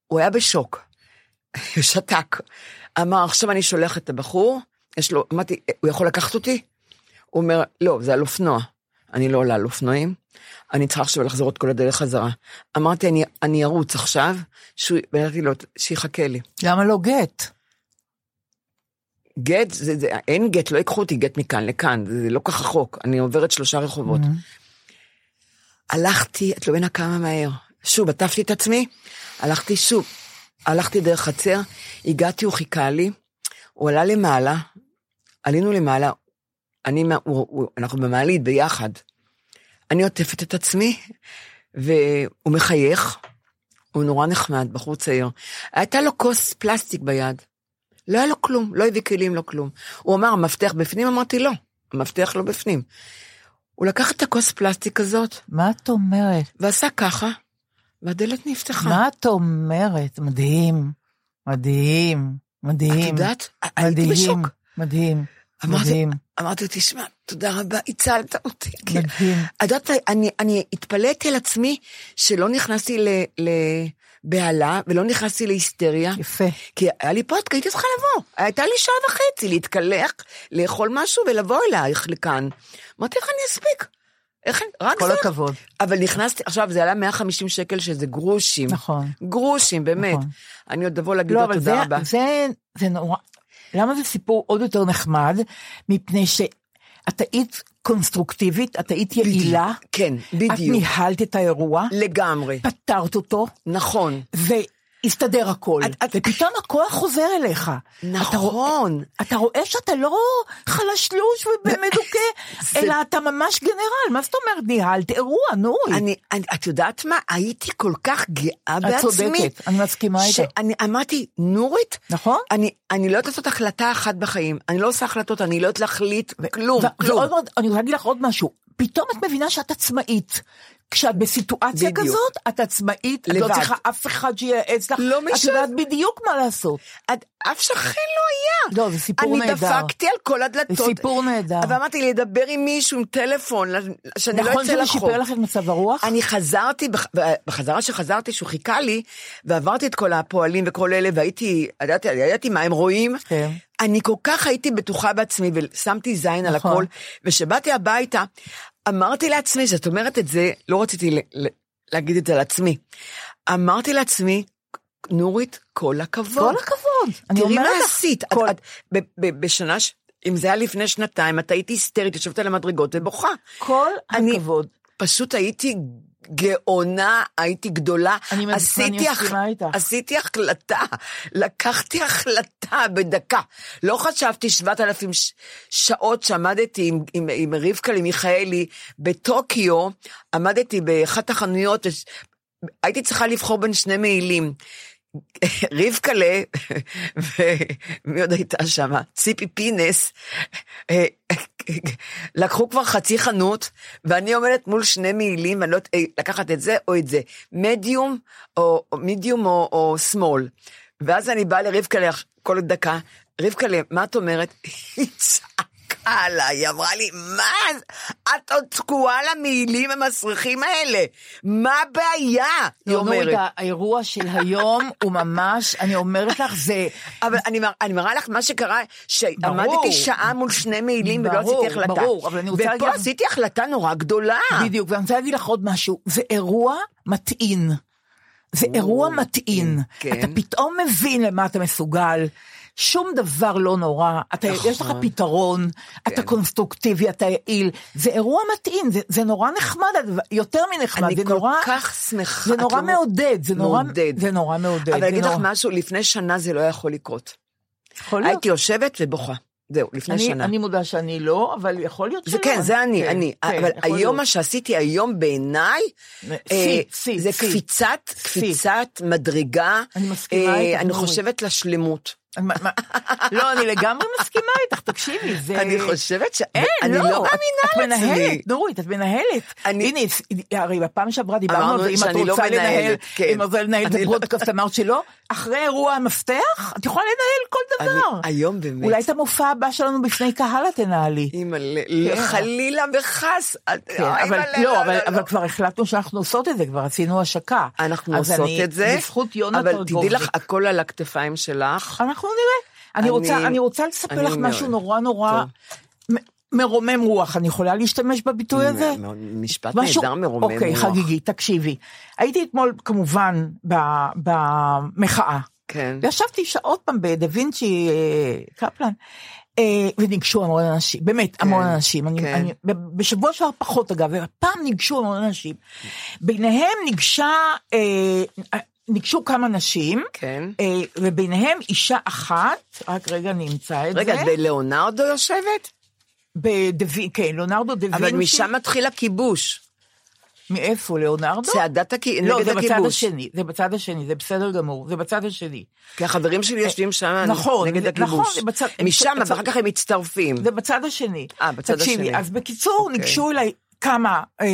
Speaker 5: הוא היה בשוק, שתק. אמר, עכשיו אני שולח את הבחור, יש לו, אמרתי, הוא יכול לקחת אותי? הוא אומר, לא, זה על אופנוע. אני לא עולה על אופנועים, אני צריכה עכשיו לחזור את כל הדרך חזרה. אמרתי, אני, אני ארוץ עכשיו, ואמרתי לו, שיחכה לי.
Speaker 4: למה לא גט?
Speaker 5: גט, זה, זה, אין גט, לא ייקחו אותי גט מכאן לכאן, זה לא כך רחוק, אני עוברת שלושה רחובות. הלכתי, את לא מבינה כמה מהר. שוב, עטפתי את עצמי, הלכתי שוב, הלכתי דרך חצר, הגעתי, הוא חיכה לי, הוא עלה למעלה, עלינו למעלה, אני, הוא, הוא, אנחנו במעלית ביחד. אני עוטפת את עצמי, והוא מחייך, הוא נורא נחמד, בחור צעיר. הייתה לו כוס פלסטיק ביד. לא היה לו כלום, לא הביא כלים, לא כלום. הוא אמר, המפתח בפנים? אמרתי, לא, המפתח לא בפנים. הוא לקח את הכוס פלסטיק הזאת,
Speaker 4: מה את אומרת?
Speaker 5: ועשה ככה, והדלת נפתחה.
Speaker 4: מה את אומרת? מדהים, מדהים, מדהים.
Speaker 5: את יודעת, הייתי
Speaker 4: מדהים,
Speaker 5: בשוק.
Speaker 4: מדהים,
Speaker 5: אמרתי,
Speaker 4: מדהים,
Speaker 5: אמרתי, תשמע, תודה רבה, הצלת אותי. כי-
Speaker 4: מדהים.
Speaker 5: את יודעת, אני, אני התפלאתי על עצמי שלא נכנסתי ל- לבהלה ולא נכנסתי להיסטריה.
Speaker 4: יפה.
Speaker 5: כי היה לי פודקאסט, הייתי צריכה לבוא. הייתה לי שעה וחצי להתקלח, לאכול משהו ולבוא אלייך לכאן. אמרתי, איך אני אספיק? איך אני, רק
Speaker 4: כל
Speaker 5: זה.
Speaker 4: הכבוד.
Speaker 5: אבל נכנסתי, עכשיו זה עלה 150 שקל שזה גרושים.
Speaker 4: נכון.
Speaker 5: גרושים, באמת.
Speaker 4: נכון.
Speaker 5: אני עוד אבוא להגיד
Speaker 4: לא,
Speaker 5: לו
Speaker 4: אבל
Speaker 5: תודה
Speaker 4: זה,
Speaker 5: רבה.
Speaker 4: זה, זה נורא, למה זה סיפור עוד יותר נחמד? מפני שאת היית קונסטרוקטיבית, את היית יעילה.
Speaker 5: כן,
Speaker 4: את
Speaker 5: בדיוק.
Speaker 4: ניהלת את האירוע,
Speaker 5: לגמרי.
Speaker 4: פתרת אותו,
Speaker 5: נכון.
Speaker 4: והסתדר הכל.
Speaker 5: את- את-
Speaker 4: ופתאום הכוח חוזר אליך. אתה
Speaker 5: נכון.
Speaker 4: אתה רואה שאתה לא חלשלוש ומדוכא,
Speaker 5: זה-
Speaker 4: אלא אתה ממש גנרל. מה זאת אומרת ניהלת אירוע, נורי?
Speaker 5: אני, אני, את יודעת מה? הייתי כל כך גאה
Speaker 4: את
Speaker 5: בעצמי.
Speaker 4: צודקת, אני מסכימה איתך.
Speaker 5: שאני אמרתי, נורית,
Speaker 4: נכון?
Speaker 5: אני, אני לא יודעת לעשות החלטה אחת בחיים. אני לא עושה החלטות, אני לא יודעת להחליט כלום,
Speaker 4: ו-
Speaker 5: כלום.
Speaker 4: ועוד מאוד, אני רוצה להגיד לך עוד משהו. פתאום את מבינה שאת עצמאית. כשאת בסיטואציה
Speaker 5: בדיוק.
Speaker 4: כזאת, את עצמאית, את לא
Speaker 5: לבד.
Speaker 4: צריכה אף אחד שייעץ לך,
Speaker 5: לא
Speaker 4: את. יודעת בדיוק מה לעשות.
Speaker 5: את, אף שכן לא היה.
Speaker 4: לא, זה סיפור
Speaker 5: אני
Speaker 4: נהדר.
Speaker 5: דפקתי על כל הדלתות.
Speaker 4: זה סיפור נהדר.
Speaker 5: אבל אמרתי, לדבר עם מישהו, עם טלפון, שאני לא
Speaker 4: נכון
Speaker 5: אצא
Speaker 4: שזה
Speaker 5: לחוף.
Speaker 4: שיפר לך את מצב הרוח?
Speaker 5: אני חזרתי, בח- בחזרה שחזרתי, שהוא חיכה לי, ועברתי את כל הפועלים וכל אלה, והייתי, ידעתי, ידעתי מה הם רואים.
Speaker 4: כן.
Speaker 5: אני כל כך הייתי בטוחה בעצמי, ושמתי זין על
Speaker 4: נכון.
Speaker 5: הכל, וכשבאתי הביתה, אמרתי לעצמי, זאת אומרת את זה, לא רציתי להגיד את זה על עצמי. אמרתי לעצמי, נורית, כל הכבוד.
Speaker 4: כל הכבוד. אני
Speaker 5: תראי מה
Speaker 4: אומרת לך,
Speaker 5: עשית. את-
Speaker 4: כל-
Speaker 5: את- ב- ב- בשנה, ש- אם זה היה לפני שנתיים, את היית היסטרית, יושבת על המדרגות ובוכה.
Speaker 4: כל
Speaker 5: אני-
Speaker 4: הכבוד.
Speaker 5: פשוט הייתי גאונה, הייתי גדולה.
Speaker 4: אני מסכימה איתך.
Speaker 5: עשיתי החלטה, לקחתי החלטה בדקה. לא חשבתי 7,000 ש- שעות שעמדתי עם, עם, עם רבקה למיכאלי בטוקיו, עמדתי באחת החנויות, הייתי צריכה לבחור בין שני מעילים. רבקלה, ומי עוד הייתה שם? ציפי פינס, אה, לקחו כבר חצי חנות, ואני עומדת מול שני מעילים, ואני לא יודעת אה, לקחת את זה או את זה, מדיום או מידיום או, או שמאל. ואז אני באה לרבקלה כל דקה, רבקלה, מה את אומרת? היא צעקה עליי, היא אמרה לי, מה? את עוד תקועה למעילים המסריחים האלה, מה הבעיה? היא
Speaker 4: לא, נורית,
Speaker 5: אומרת.
Speaker 4: האירוע של היום הוא ממש, אני אומרת לך, זה...
Speaker 5: אבל אני, מר- אני מראה לך מה שקרה, שעמדתי. שעה מול שני מעילים ולא עשיתי החלטה.
Speaker 4: ברור, אבל אני רוצה להגיד
Speaker 5: ופה עשיתי החלטה נורא גדולה.
Speaker 4: בדיוק, ואני רוצה להגיד לך עוד משהו, זה אירוע מטעין. זה אירוע מטעין.
Speaker 5: כן.
Speaker 4: אתה פתאום מבין למה אתה מסוגל. שום דבר לא נורא, אתה,
Speaker 5: נכון.
Speaker 4: יש לך פתרון, אתה קונסטרוקטיבי, אתה יעיל, זה אירוע מטעין, זה, זה נורא נחמד, יותר מנחמד, זה נורא,
Speaker 5: כך שמחה.
Speaker 4: זה נורא
Speaker 5: לא-
Speaker 4: מעודד, זה נורא,
Speaker 5: מעודד.
Speaker 4: זה נורא מעודד.
Speaker 5: אבל
Speaker 4: זה
Speaker 5: אני אגיד לך משהו, לפני שנה זה לא יכול לקרות.
Speaker 4: יכול להיות.
Speaker 5: הייתי יושבת ובוכה. זהו, לפני
Speaker 4: אני,
Speaker 5: שנה.
Speaker 4: אני מודה שאני לא, אבל יכול להיות
Speaker 5: זה
Speaker 4: שלא.
Speaker 5: כן, זה אני,
Speaker 4: כן,
Speaker 5: אני.
Speaker 4: כן,
Speaker 5: אבל היום מה
Speaker 4: להיות.
Speaker 5: שעשיתי היום בעיניי, אה, זה. קפיצת. קפיצת מדרגה.
Speaker 4: אני מסכימה
Speaker 5: אה,
Speaker 4: איתך,
Speaker 5: אני. חושבת לשלמות.
Speaker 4: לא, אני לגמרי מסכימה איתך, תקשיבי, זה...
Speaker 5: אני חושבת ש...
Speaker 4: אין,
Speaker 5: אני
Speaker 4: לא,
Speaker 5: לא
Speaker 4: את-
Speaker 5: מאמינה
Speaker 4: את
Speaker 5: לעצמי.
Speaker 4: מנהלת, נורית, את מנהלת.
Speaker 5: אני-
Speaker 4: הנה, הרי בפעם שעברה דיברנו על זה, אם את
Speaker 5: לא
Speaker 4: רוצה לנהל,
Speaker 5: כן.
Speaker 4: אם את רוצה לנהל את
Speaker 5: אני לא-
Speaker 4: הברודקאסט, אמרת שלא, אחרי אירוע המפתח, את יכולה לנהל כל דבר.
Speaker 5: היום באמת.
Speaker 4: אולי את המופע הבא שלנו בפני קהל את תנהלי.
Speaker 5: אימא'לה, לא,
Speaker 4: כן.
Speaker 5: חלילה וחס. את-
Speaker 4: כן, אבל לא, אבל- אבל כבר החלטנו שאנחנו עושות את זה, כבר עשינו השקה.
Speaker 5: אנחנו עושות את זה,
Speaker 4: בזכות יונה
Speaker 5: אבל
Speaker 4: טרגובניק.
Speaker 5: תדעי לך, הכל על הכתפיים שלך.
Speaker 4: אנחנו נראה. אני
Speaker 5: אני-
Speaker 4: רוצה, אני רוצה לספר
Speaker 5: אני
Speaker 4: לך
Speaker 5: מאוד.
Speaker 4: משהו נורא נורא
Speaker 5: טוב.
Speaker 4: מרומם רוח, אני יכולה להשתמש בביטוי הזה?
Speaker 5: משפט
Speaker 4: משהו-
Speaker 5: נהדר מרומם
Speaker 4: אוקיי,
Speaker 5: רוח.
Speaker 4: חגיגי, תקשיבי. הייתי אתמול כמובן במחאה.
Speaker 5: כן.
Speaker 4: וישבתי שעות פעם בדה וינצ'י אה, קפלן, אה, וניגשו המון אנשים, באמת המון אנשים. אני,
Speaker 5: כן.
Speaker 4: אני, ב- בשבוע שעבר פחות אגב, והפעם ניגשו המון אנשים. ביניהם ניגשה, אה, ניגשו כמה נשים,
Speaker 5: כן.
Speaker 4: אה, וביניהם אישה אחת, רק רגע אני אמצא את
Speaker 5: רגע,
Speaker 4: זה.
Speaker 5: את בלאונרדו יושבת?
Speaker 4: בדווי, כן, ליאונרדו דה וינצ'י.
Speaker 5: אבל משם מתחיל הכיבוש.
Speaker 4: מאיפה, ליאונרדו?
Speaker 5: צעדת הכי-
Speaker 4: לא,
Speaker 5: נגד
Speaker 4: זה בצד
Speaker 5: הכיבוש.
Speaker 4: השני, זה בצד השני, זה בסדר גמור, זה בצד השני.
Speaker 5: כי החברים שלי יושבים שם
Speaker 4: נכון,
Speaker 5: נגד הכיבוש.
Speaker 4: נכון, זה בצד-
Speaker 5: משם,
Speaker 4: בצד-
Speaker 5: ואחר כך הם מצטרפים.
Speaker 4: זה בצד השני.
Speaker 5: אה, בצד
Speaker 4: תקשיבי,
Speaker 5: השני.
Speaker 4: אז בקיצור,
Speaker 5: אוקיי.
Speaker 4: ניגשו אליי כמה, אה,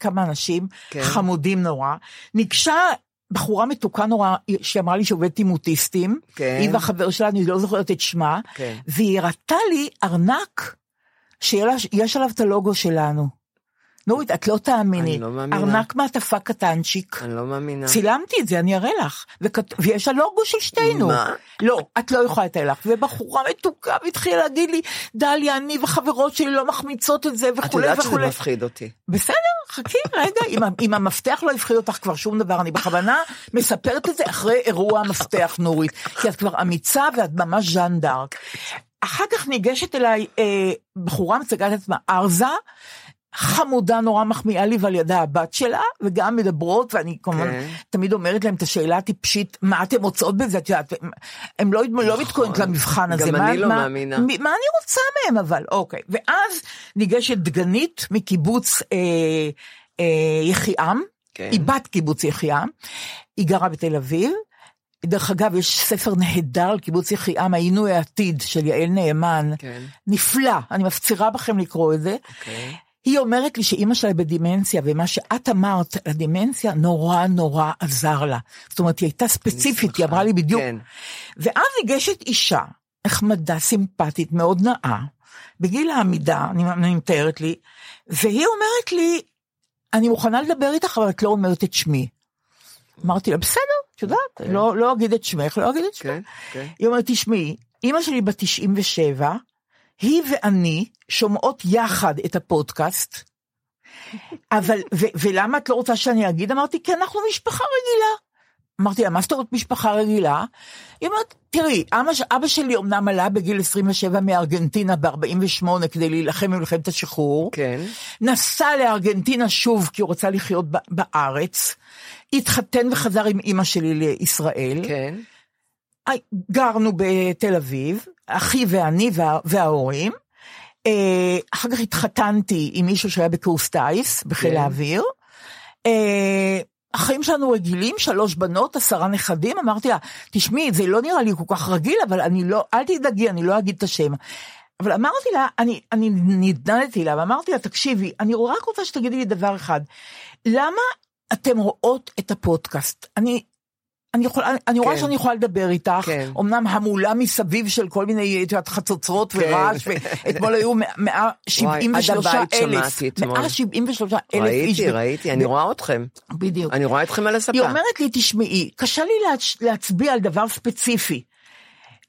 Speaker 4: כמה אנשים,
Speaker 5: כן.
Speaker 4: חמודים נורא. ניגשה בחורה מתוקה נורא, שאמרה לי שעובדת עם אוטיסטים.
Speaker 5: כן.
Speaker 4: היא והחבר שלה, אני לא זוכרת את שמה.
Speaker 5: כן.
Speaker 4: והיא הראתה לי ארנק שיש עליו את הלוגו שלנו. נורית, את לא תאמיני.
Speaker 5: אני לא מאמינה.
Speaker 4: ארנק מעטפה קטנצ'יק.
Speaker 5: אני לא מאמינה.
Speaker 4: צילמתי את זה, אני אראה לך. וכת... ויש הלוגו של שתינו.
Speaker 5: מה?
Speaker 4: לא, את לא יכולה לתאר לך. ובחורה מתוקה והתחילה להגיד לי, דליה, אני וחברות שלי לא מחמיצות את זה
Speaker 5: את
Speaker 4: וכולי
Speaker 5: יודעת שזה
Speaker 4: וכולי.
Speaker 5: מפחיד אותי.
Speaker 4: בסדר, חכי רגע, אם, המפתח לא הפחיד אותך כבר שום דבר, אני בכוונה מספרת את זה אחרי אירוע המפתח, נורית, כי את כבר אמיצה ואת ממש ז'אן דארק. אחר כך ניגשת אליי אה, בחורה מצגת עצמה ארזה, חמודה נורא מחמיאה לי ועל ידה הבת שלה, וגם מדברות, ואני כמובן
Speaker 5: כן.
Speaker 4: תמיד אומרת להם את השאלה הטיפשית, מה אתם מוצאות בזה? את יודעת, הם לא, לא מתכוננות למבחן הזה.
Speaker 5: נכון. גם
Speaker 4: מה-
Speaker 5: אני לא
Speaker 4: מה-
Speaker 5: מאמינה.
Speaker 4: מ- מה אני רוצה מהם אבל? אוקיי. ואז ניגשת דגנית מקיבוץ אה, אה, יחיעם,
Speaker 5: כן.
Speaker 4: היא בת קיבוץ יחיעם, היא גרה בתל אביב. דרך אגב, יש ספר נהדר על קיבוץ יחיעם, היינו העתיד, של יעל נאמן.
Speaker 5: כן.
Speaker 4: נפלא, אני מפצירה בכם לקרוא את זה.
Speaker 5: אוקיי.
Speaker 4: היא אומרת לי שאימא שלה בדימנציה, ומה שאת אמרת על הדימנציה נורא נורא עזר לה. זאת אומרת, היא הייתה ספציפית, היא אמרה לי בדיוק.
Speaker 5: כן.
Speaker 4: ואז ניגשת אישה, נחמדה, סימפטית, מאוד נאה, בגיל העמידה, אני, אני מתארת לי, והיא אומרת לי, אני מוכנה לדבר איתך, אבל את לא אומרת את שמי. אמרתי לה, בסדר, את יודעת, לא, לא אגיד את שמך, לא אגיד את שמך.
Speaker 5: כן, כן.
Speaker 4: היא אומרת, תשמעי, אימא שלי בת 97, היא ואני שומעות יחד את הפודקאסט, אבל, ו, ולמה את לא רוצה שאני אגיד? אמרתי, כי אנחנו משפחה רגילה. אמרתי לה, מה זאת אומרת משפחה רגילה? היא אומרת, תראי, אבא, אבא שלי אמנם עלה בגיל 27 מארגנטינה ב-48 כדי להילחם במלחמת השחרור.
Speaker 5: כן.
Speaker 4: נסע לארגנטינה שוב כי הוא רצה לחיות בארץ. התחתן וחזר עם אימא שלי לישראל.
Speaker 5: כן.
Speaker 4: גרנו בתל אביב, אחי ואני וה, וההורים. אה, אחר כך התחתנתי עם מישהו שהיה בקורס טיס בחיל
Speaker 5: כן.
Speaker 4: האוויר. אה, החיים שלנו רגילים, שלוש בנות, עשרה נכדים, אמרתי לה, תשמעי, זה לא נראה לי כל כך רגיל, אבל אני לא, אל תדאגי, אני לא אגיד את השם. אבל אמרתי לה, אני, אני נדנדתי לה, ואמרתי לה, תקשיבי, אני רק רוצה שתגידי לי דבר אחד, למה אתם רואות את הפודקאסט? אני, אני, יכול, אני, אני רואה
Speaker 5: כן.
Speaker 4: שאני יכולה לדבר איתך,
Speaker 5: כן.
Speaker 4: אמנם המולה מסביב של כל מיני את יודעת, חצוצרות
Speaker 5: כן.
Speaker 4: ורעש, ואתמול היו 173
Speaker 5: עד הבית
Speaker 4: אלף,
Speaker 5: שמעתי אתמול.
Speaker 4: 173 אלף איש.
Speaker 5: ראיתי, ראיתי, אני רואה אתכם.
Speaker 4: בדיוק.
Speaker 5: אני רואה אתכם על הספה.
Speaker 4: היא אומרת לי, תשמעי, קשה לי להצ... להצביע על דבר ספציפי.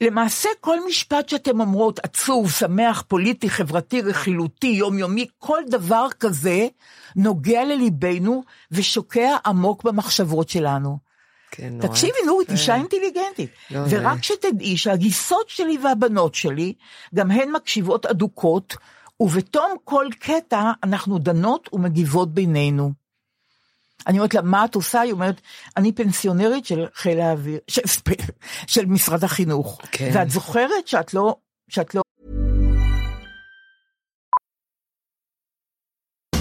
Speaker 4: למעשה כל משפט שאתם אומרות, עצוב, שמח, פוליטי, חברתי, רכילותי, יומיומי, כל דבר כזה נוגע לליבנו ושוקע עמוק במחשבות שלנו.
Speaker 5: כן,
Speaker 4: תקשיבי. נורית, אישה אינטליגנטית.
Speaker 5: לא,
Speaker 4: ורק
Speaker 5: זה-
Speaker 4: שתדעי שהגיסות שלי והבנות שלי, גם הן מקשיבות אדוקות, ובתום כל קטע אנחנו דנות ומגיבות בינינו. אני אומרת לה, מה את עושה? היא אומרת, אני פנסיונרית של חיל האוויר, של, של משרד החינוך.
Speaker 5: כן.
Speaker 4: ואת זוכרת שאת לא, שאת לא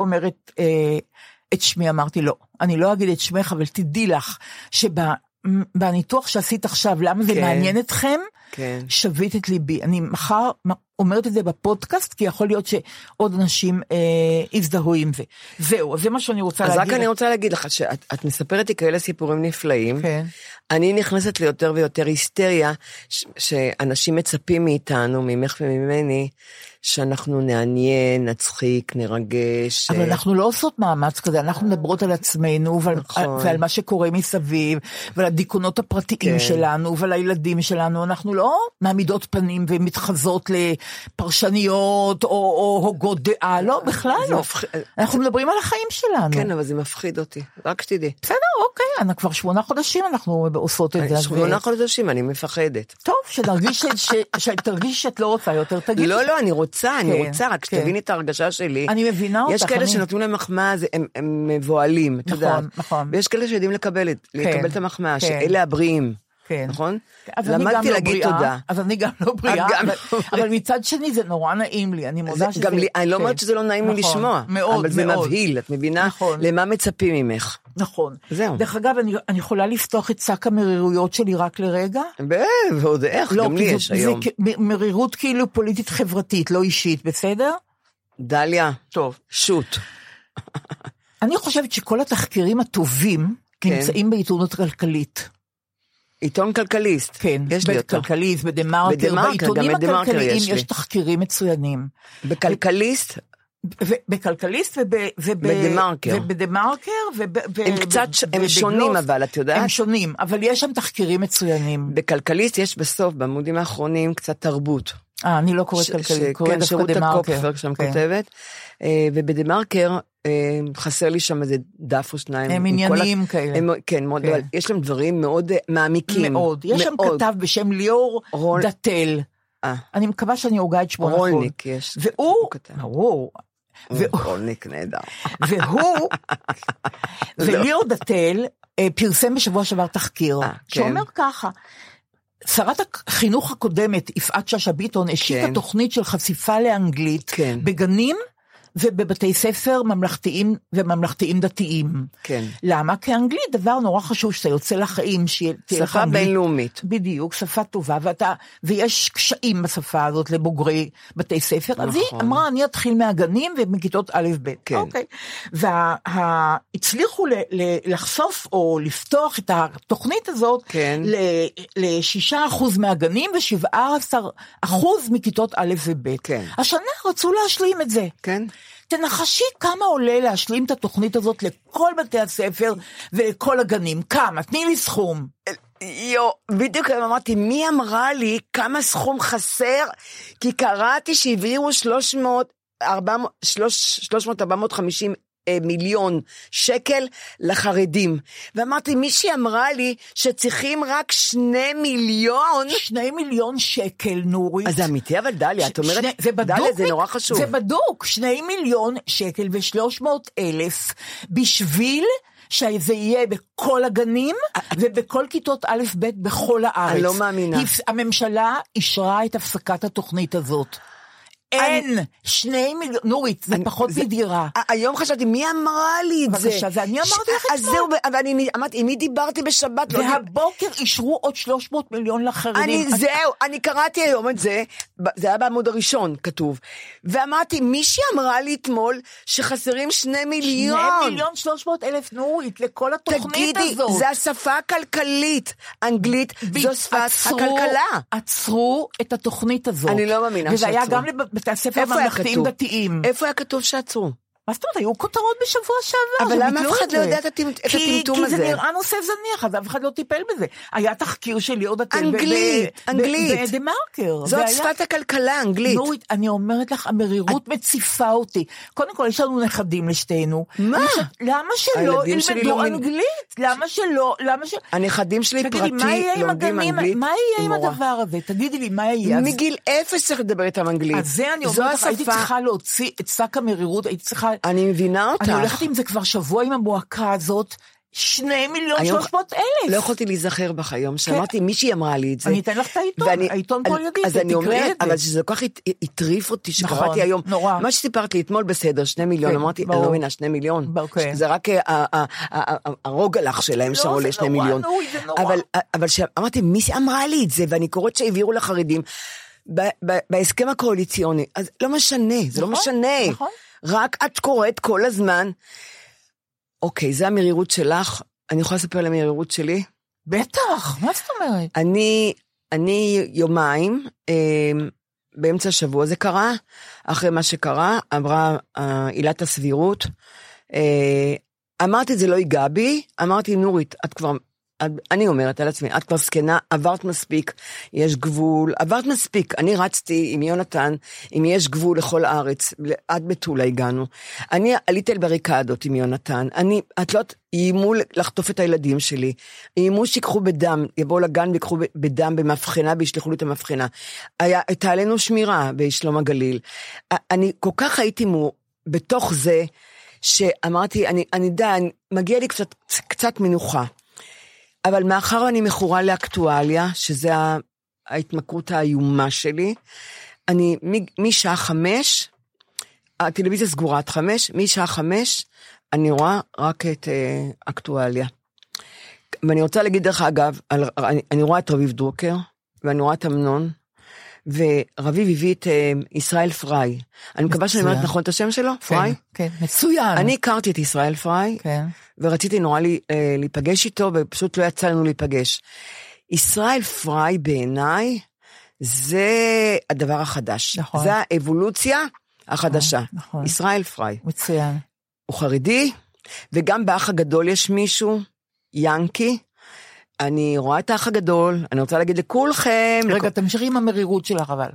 Speaker 4: אומרת אה, את שמי, אמרתי לא, אני לא אגיד את שמך, אבל תדעי לך שבניתוח שעשית עכשיו, למה זה
Speaker 5: כן.
Speaker 4: מעניין אתכם,
Speaker 5: כן.
Speaker 4: שווית את ליבי. אני מחר אומרת את זה בפודקאסט, כי יכול להיות שעוד אנשים אה, יזדהו עם זה. זהו, אז זה מה שאני רוצה
Speaker 5: אז
Speaker 4: להגיד.
Speaker 5: רק אני רוצה להגיד לך שאת את מספרת לי כאלה סיפורים נפלאים.
Speaker 4: כן.
Speaker 5: אני נכנסת ליותר ויותר היסטריה, ש- שאנשים מצפים מאיתנו, ממך וממני, שאנחנו נעניין, נצחיק, נרגש.
Speaker 4: אבל
Speaker 5: אה,
Speaker 4: אנחנו לא עושות מאמץ כזה, אנחנו מדברות על עצמנו ועל,
Speaker 5: נכון.
Speaker 4: ועל מה שקורה מסביב, ועל הדיכאונות הפרטיים
Speaker 5: כן.
Speaker 4: שלנו, ועל הילדים שלנו, אנחנו לא מעמידות פנים ומתחזות לפרשניות או, או הוגות דעה, לא, בכלל
Speaker 5: זה
Speaker 4: לא.
Speaker 5: מפח-
Speaker 4: אנחנו מדברים על החיים שלנו.
Speaker 5: כן, אבל זה מפחיד אותי, רק שתדעי.
Speaker 4: בסדר, אוקיי, אנחנו כבר שמונה חודשים אנחנו עושות את זה.
Speaker 5: שמונה חודשים, אני מפחדת.
Speaker 4: טוב, שנרגיש, ש- ש- שתרגיש שאת לא רוצה יותר, תגידי.
Speaker 5: לא, לא, אני רוצה, אני
Speaker 4: כן,
Speaker 5: רוצה, רק
Speaker 4: כן.
Speaker 5: שתביני את ההרגשה שלי.
Speaker 4: אני מבינה
Speaker 5: יש
Speaker 4: אותך,
Speaker 5: כאלה
Speaker 4: אני-
Speaker 5: שנותנים להם מחמאה, הם- הם מבוהלים, את
Speaker 4: נכון,
Speaker 5: יודעת.
Speaker 4: נכון.
Speaker 5: ויש כאלה שיודעים לקבל את- לקבל את המחמאה,
Speaker 4: כן.
Speaker 5: שאלה הבריאים,
Speaker 4: כן.
Speaker 5: נכון?
Speaker 4: גם
Speaker 5: למדתי
Speaker 4: לא
Speaker 5: להגיד
Speaker 4: בריאה,
Speaker 5: תודה.
Speaker 4: אז אני גם לא בריאה,
Speaker 5: גם
Speaker 4: אבל-
Speaker 5: לא
Speaker 4: אבל מצד שני זה נורא נעים לי, אני מודה שזה...
Speaker 5: גם לי, אני לא
Speaker 4: כן.
Speaker 5: אומרת שזה לא נעים לי
Speaker 4: נכון,
Speaker 5: לשמוע,
Speaker 4: מאוד,
Speaker 5: אבל זה
Speaker 4: מאוד.
Speaker 5: מבהיל, את מבינה?
Speaker 4: נכון.
Speaker 5: למה מצפים ממך?
Speaker 4: נכון.
Speaker 5: זהו.
Speaker 4: דרך אגב, אני, אני יכולה לפתוח את שק המרירויות שלי רק לרגע?
Speaker 5: ועוד איך, גם לי יש
Speaker 4: זה,
Speaker 5: היום.
Speaker 4: זה מרירות כאילו פוליטית חברתית, לא אישית, בסדר?
Speaker 5: דליה,
Speaker 4: טוב.
Speaker 5: שוט.
Speaker 4: אני חושבת שכל התחקירים הטובים
Speaker 5: כן.
Speaker 4: נמצאים בעיתונות כלכלית.
Speaker 5: עיתון כלכליסט.
Speaker 4: כן,
Speaker 5: יש לי אותו.
Speaker 4: בכלכליסט, בדה מרקר, בעיתונים הכלכליים
Speaker 5: יש.
Speaker 4: יש תחקירים מצוינים.
Speaker 5: בכלכליסט,
Speaker 4: בכלכליסט וב... וב-
Speaker 5: בדה-מרקר.
Speaker 4: ובדה מרקר. וב-
Speaker 5: הם קצת הם. שונים, אבל, את יודעת?
Speaker 4: הם שונים, אבל יש שם תחקירים מצוינים.
Speaker 5: בכלכליסט יש בסוף, בעמודים האחרונים, קצת תרבות.
Speaker 4: אה, אני לא קוראת
Speaker 5: ש-
Speaker 4: קוראת
Speaker 5: כן,
Speaker 4: דווקא
Speaker 5: שירות
Speaker 4: דה מרקר.
Speaker 5: הקופפר שם
Speaker 4: כן.
Speaker 5: כותבת, אה, ובדה מרקר אה, חסר לי שם איזה דף או שניים.
Speaker 4: הם ענייניים כאלה.
Speaker 5: הם- כן, מאוד,
Speaker 4: כן.
Speaker 5: יש להם דברים מאוד אה, מעמיקים.
Speaker 4: מאוד. יש שם. כתב בשם ליאור
Speaker 5: רול-
Speaker 4: דתל.
Speaker 5: אה,
Speaker 4: אני מקווה שאני הוגה את שמו נכון.
Speaker 5: רולניק יש.
Speaker 4: והוא,
Speaker 5: הוא כתב.
Speaker 4: ברור, והוא-
Speaker 5: רולניק נהדר.
Speaker 4: והוא, וליאור דתל אה, פרסם בשבוע שעבר תחקיר,
Speaker 5: אה, כן.
Speaker 4: שאומר ככה, שרת החינוך הקודמת, יפעת שאשא ביטון, השיקה
Speaker 5: כן.
Speaker 4: תוכנית של חשיפה לאנגלית
Speaker 5: כן.
Speaker 4: בגנים ובבתי ספר ממלכתיים וממלכתיים דתיים.
Speaker 5: כן.
Speaker 4: למה? כי אנגלית דבר נורא חשוב שאתה יוצא לחיים, שתהיה לך
Speaker 5: שפה
Speaker 4: אנגלית.
Speaker 5: בינלאומית.
Speaker 4: בדיוק, שפה טובה, ואתה, ויש קשיים בשפה הזאת לבוגרי בתי ספר, אז היא
Speaker 5: נכון.
Speaker 4: אמרה, אני אתחיל מהגנים ומכיתות א'-ב'.
Speaker 5: כן.
Speaker 4: אוקיי. והצליחו לחשוף או לפתוח את התוכנית הזאת
Speaker 5: כן.
Speaker 4: ל-6% מהגנים ו-17% מכיתות א' וב'.
Speaker 5: כן.
Speaker 4: השנה רצו להשלים את זה.
Speaker 5: כן?
Speaker 4: תנחשי כמה עולה להשלים את התוכנית הזאת לכל בתי הספר ולכל הגנים. כמה? תני לי סכום.
Speaker 5: יו, בדיוק היום אמרתי, מי אמרה לי כמה סכום חסר? כי קראתי שהעבירו 300, 400, 300, 450 אה, מיליון שקל לחרדים. ואמרתי, מישהי אמרה לי שצריכים רק שני מיליון.
Speaker 4: שני מיליון שקל, נורית.
Speaker 5: אז זה אמיתי, אבל דליה, את אומרת,
Speaker 4: שני- זה בדוק,
Speaker 5: דליה, זה נורא חשוב.
Speaker 4: זה בדוק, שני מיליון שקל ושלוש מאות אלף בשביל שזה יהיה בכל הגנים ובכל כיתות א'-ב' בכל הארץ.
Speaker 5: אני לא מאמינה.
Speaker 4: הממשלה אישרה את הפסקת התוכנית הזאת. אין, שני מיליון, נורית, זה פחות
Speaker 5: זה-
Speaker 4: מדירה.
Speaker 5: היום חשבתי, מי אמרה לי את זה?
Speaker 4: בבקשה, זה אני אמרתי לך
Speaker 5: אז
Speaker 4: אתמול.
Speaker 5: זהו, אבל אני אמרתי, עם מי דיברתי בשבת? לא
Speaker 4: והבוקר אישרו עוד 300 מיליון לחרדים.
Speaker 5: אני,
Speaker 4: אז-
Speaker 5: זהו, אני קראתי היום את זה, זה היה בעמוד הראשון כתוב, ואמרתי, מישהי אמרה לי אתמול שחסרים שני מיליון.
Speaker 4: שני מיליון שלוש מאות אלף נורית לכל התוכנית
Speaker 5: תגידי,
Speaker 4: הזאת.
Speaker 5: זה השפה הכלכלית, אנגלית זו שפת הכלכלה.
Speaker 4: עצרו את התוכנית הזאת.
Speaker 5: אני לא מאמינה
Speaker 4: וזה היה
Speaker 5: שעצרו.
Speaker 4: גם לבתי הספר הממלכתיים? דתיים.
Speaker 5: איפה היה כתוב שעצרו?
Speaker 4: מה זאת אומרת, היו כותרות בשבוע שעבר.
Speaker 5: אבל למה אף אחד לא. יודע את הטמ- את
Speaker 4: כי-
Speaker 5: הטמטום
Speaker 4: כי
Speaker 5: הזה?
Speaker 4: זה נראה נושא זניח, אז אף אחד לא טיפל בזה. היה תחקיר של דתל. ב-
Speaker 5: אנגלית, אנגלית.
Speaker 4: ב- בדה-מרקר.
Speaker 5: זאת שפת הכלכלה, אנגלית.
Speaker 4: נורית, אני אומרת לך, המרירות מציפה אותי. קודם כל, יש לנו נכדים לשתינו.
Speaker 5: מה?
Speaker 4: למה שלא ילמדו
Speaker 5: לומדים-
Speaker 4: אנגלית? למה שלא? למה ש...
Speaker 5: הנכדים שלי פרטי לומדים? אנגלית.
Speaker 4: מה יהיה עם. הדבר הזה? תגידי לי, מה יהיה?
Speaker 5: מגיל אפס צריך לדבר איתם אנגלית.
Speaker 4: אז זה אני אומרת לך, הייתי. צריכה להוציא את שק המרירות, הייתי צריכה...
Speaker 5: אני מבינה אותך.
Speaker 4: אני הולכת עם זה כבר שבוע עם המועקה הזאת, שני מיליון שלוש מאות אלף.
Speaker 5: לא יכולתי להיזכר בך היום, שאמרתי, מישהי אמרה לי את זה.
Speaker 4: אני אתן לך את העיתון, העיתון פה לידי,
Speaker 5: אז אני אומרת. אבל שזה כל כך הט- הטריף אותי,
Speaker 4: נכון,
Speaker 5: שקראתי היום.
Speaker 4: נורא.
Speaker 5: מה שסיפרת לי אתמול בסדר, שני מיליון,
Speaker 4: כן,
Speaker 5: אמרתי, אני. לא מבינה, שני מיליון. זה רק אה, הרוגלח שלהם שעולה
Speaker 4: זה
Speaker 5: שני מיליון. אבל- אבל שאמרתי, מי אמרה לי את זה? ואני קוראת שהעבירו לחרדים. בהסכם הקואליציוני, אז לא משנה, זה לא
Speaker 4: נכון,
Speaker 5: משנה.
Speaker 4: נכון.
Speaker 5: רק את קוראת כל הזמן. אוקיי, זה המרירות שלך, אני יכולה לספר על המרירות שלי?
Speaker 4: בטח, מה זאת אומרת?
Speaker 5: אני, אני יומיים, אה, באמצע השבוע זה קרה, אחרי מה שקרה, עברה אה, עילת הסבירות. אה, אמרתי, זה לא ייגע בי, אמרתי, נורית, את כבר אני אומרת על עצמי, את כבר זקנה, עברת מספיק, יש גבול, עברת מספיק. אני רצתי עם יונתן, אם יש גבול לכל הארץ, עד מטולה הגענו. אני עליתי על בריקדות עם יונתן, אני, את לא איימו לחטוף את הילדים שלי, איימו שיקחו בדם, יבואו לגן ויקחו בדם במבחנה וישלחו לי את המבחנה. הייתה עלינו שמירה בשלום הגליל. אני כל כך הייתי מו, בתוך זה, שאמרתי, אני, אני יודע, מגיע לי קצת, קצת מנוחה. אבל מאחר אני מכורה לאקטואליה, שזה ההתמכרות האיומה שלי, אני משעה חמש, הטלוויזיה סגורה עד חמש, משעה חמש אני רואה רק את uh, אקטואליה. ואני רוצה להגיד דרך אגב, על, אני, אני רואה את רביב דרוקר, ואני רואה את אמנון, ורביב הביא את uh, ישראל פריי. אני מקווה שאני אומרת נכון את השם שלו,
Speaker 4: כן,
Speaker 5: פריי?
Speaker 4: כן, מצוין.
Speaker 5: אני הכרתי את ישראל פריי,
Speaker 4: כן.
Speaker 5: ורציתי נורא לי, uh, להיפגש איתו, ופשוט לא יצא לנו להיפגש. ישראל פריי בעיניי, זה הדבר החדש.
Speaker 4: נכון.
Speaker 5: זה האבולוציה החדשה.
Speaker 4: נכון.
Speaker 5: ישראל פריי.
Speaker 4: מצוין.
Speaker 5: הוא חרדי, וגם באח הגדול יש מישהו, ינקי. אני רואה את האח הגדול, אני רוצה להגיד לכולכם...
Speaker 4: רגע, תמשיכי עם המרירות שלך אבל.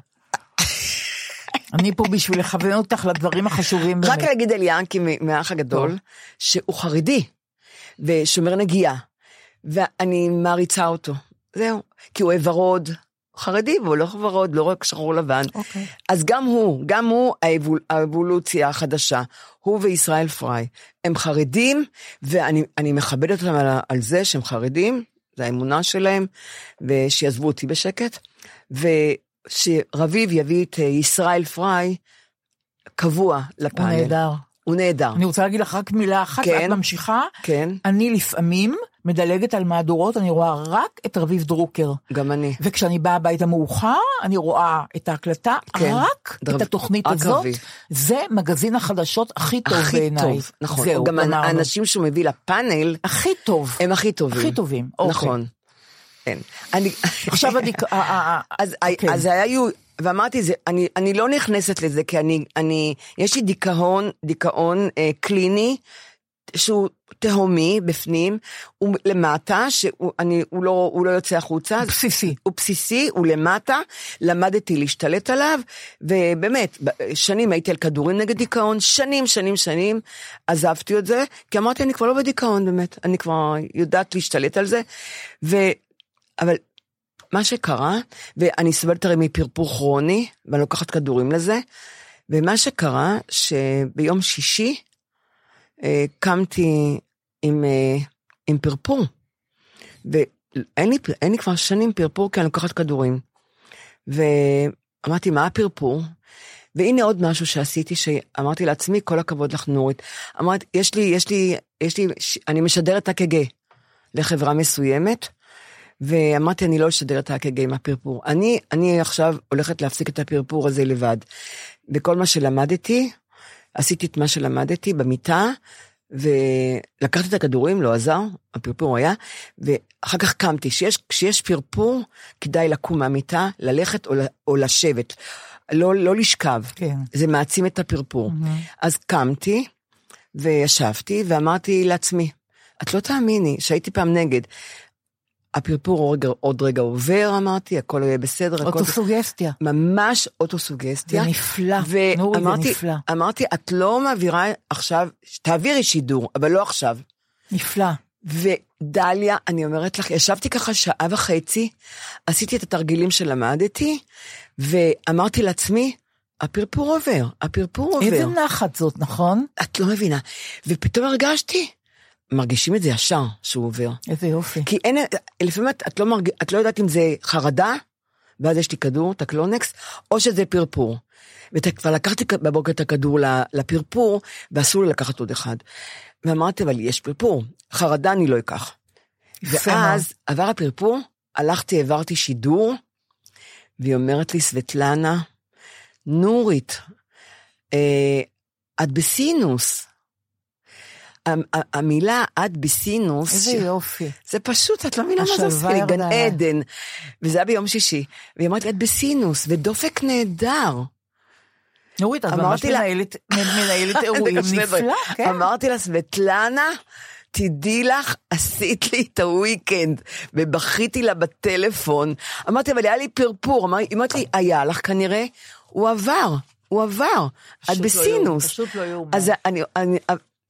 Speaker 4: אני פה בשביל לכוון אותך לדברים החשובים
Speaker 5: רק
Speaker 4: באמת.
Speaker 5: להגיד על ינקי מהאח הגדול. שהוא חרדי, ושומר נגיעה, ואני מעריצה אותו. זהו, כי הוא אוהב ורוד. חרדי, והוא לא ורוד, לא רק שחור לבן.
Speaker 4: אוקיי.
Speaker 5: אז גם הוא, גם הוא האבול, האבולוציה החדשה, הוא וישראל פריי, הם חרדים, ואני אני מכבדת אותם על, על זה שהם חרדים, זה האמונה שלהם, ושיעזבו אותי בשקט, ושרביב יביא את אה, ישראל פריי קבוע
Speaker 4: הוא
Speaker 5: לפאנל.
Speaker 4: נהדר.
Speaker 5: הוא נהדר.
Speaker 4: אני רוצה להגיד לך רק מילה אחת,
Speaker 5: כן.
Speaker 4: ואת ממשיכה.
Speaker 5: כן,
Speaker 4: אני לפעמים מדלגת על מהדורות, אני רואה רק את רביב דרוקר.
Speaker 5: גם אני.
Speaker 4: וכשאני באה הביתה מאוחר, אני רואה את ההקלטה,
Speaker 5: כן.
Speaker 4: רק
Speaker 5: דרב-
Speaker 4: את התוכנית הזאת.
Speaker 5: רביב.
Speaker 4: זה מגזין החדשות הכי טוב
Speaker 5: הכי
Speaker 4: בעיניי.
Speaker 5: טוב, נכון.
Speaker 4: זהו,
Speaker 5: גם
Speaker 4: גמרנו.
Speaker 5: האנשים שהוא מביא לפאנל,
Speaker 4: הכי טוב.
Speaker 5: הם הכי טובים.
Speaker 4: הכי טובים, אוקיי.
Speaker 5: נכון. כן. אני...
Speaker 4: עכשיו אני... אה, אה, אה,
Speaker 5: אז,
Speaker 4: כן.
Speaker 5: אז היו, ואמרתי, זה, אני, אני לא נכנסת לזה, כי אני, אני, יש לי דיכאון, דיכאון אה, קליני, שהוא תהומי בפנים, הוא למטה, שהוא אני, הוא לא, הוא לא יוצא החוצה.
Speaker 4: הוא בסיסי.
Speaker 5: הוא בסיסי, הוא למטה, למדתי להשתלט עליו, ובאמת, שנים הייתי על כדורים נגד דיכאון, שנים, שנים, שנים, עזבתי את זה, כי אמרתי, אני כבר לא בדיכאון באמת, אני כבר יודעת להשתלט על זה, ו... אבל מה שקרה, ואני סובלת הרי מפרפור כרוני, ואני לוקחת כדורים לזה, ומה שקרה, שביום שישי קמתי עם, אה, עם פרפור, ואין לי, לי כבר שנים פרפור כי אני לוקחת כדורים. ואמרתי, מה הפרפור? והנה עוד משהו שעשיתי, שאמרתי לעצמי, כל הכבוד לך נורית. אמרתי, יש לי, יש לי, יש לי, אני משדרת אק"ג לחברה מסוימת, ואמרתי, אני לא אשדר את האק"ג עם הפרפור. אני, אני עכשיו הולכת להפסיק את הפרפור הזה לבד. וכל מה שלמדתי, עשיתי את מה שלמדתי במיטה, ולקחתי את הכדורים, לא עזר, הפרפור היה, ואחר כך קמתי. כשיש, כשיש פרפור, כדאי לקום מהמיטה, ללכת או, או לשבת. לא, לא לשכב.
Speaker 4: כן.
Speaker 5: זה מעצים את הפרפור. אז קמתי, וישבתי, ואמרתי לעצמי, את לא תאמיני שהייתי פעם נגד. הפרפור עוד רגע, עובר, אמרתי, הכל יהיה בסדר. הכל...
Speaker 4: אוטוסוגסטיה.
Speaker 5: ממש אוטוסוגסטיה.
Speaker 4: זה נפלא, נורי, זה
Speaker 5: ואמרתי,
Speaker 4: נפלא.
Speaker 5: אמרתי, את לא מעבירה עכשיו, תעבירי שידור, אבל לא עכשיו.
Speaker 4: נפלא.
Speaker 5: ודליה, אני אומרת לך, ישבתי ככה שעה וחצי, עשיתי את התרגילים שלמדתי, ואמרתי לעצמי, הפרפור עובר, הפרפור עובר.
Speaker 4: איזה נחת זאת, נכון?
Speaker 5: את לא מבינה. ופתאום הרגשתי, מרגישים את זה ישר שהוא עובר.
Speaker 4: איזה יופי.
Speaker 5: כי אין, לפעמים את, את, לא מרג, את לא יודעת אם זה חרדה, ואז יש לי כדור, את הקלונקס, או שזה פרפור. וכבר לקחתי בבוקר את הכדור לפרפור, ואסור לי לקחת עוד אחד. ואמרתי, אבל יש פרפור, חרדה אני לא אקח. ואז עבר הפרפור, הלכתי, העברתי שידור, והיא אומרת לי, סבטלנה, נורית, אה, את בסינוס. המילה את בסינוס,
Speaker 4: איזה יופי.
Speaker 5: זה פשוט, את לא מבינה מה זה עושה לי, גן. עדן. וזה היה ביום שישי. והיא אמרת לי, את בסינוס, ודופק נהדר.
Speaker 4: נורית, את ממש
Speaker 5: אמרתי לה-
Speaker 4: מנהלת מנהלת אירועים. נפלא, כן.
Speaker 5: אמרתי לה, סבטלנה, תדעי לך, עשית לי את הוויקנד, ובכיתי לה בטלפון. אמרתי, אבל היה לי פרפור. אמר- היא אומרת לי, היה לך כנראה, הוא עבר, הוא עבר. את
Speaker 4: לא
Speaker 5: בסינוס.
Speaker 4: פשוט לא יאומן.
Speaker 5: אז אני, אני,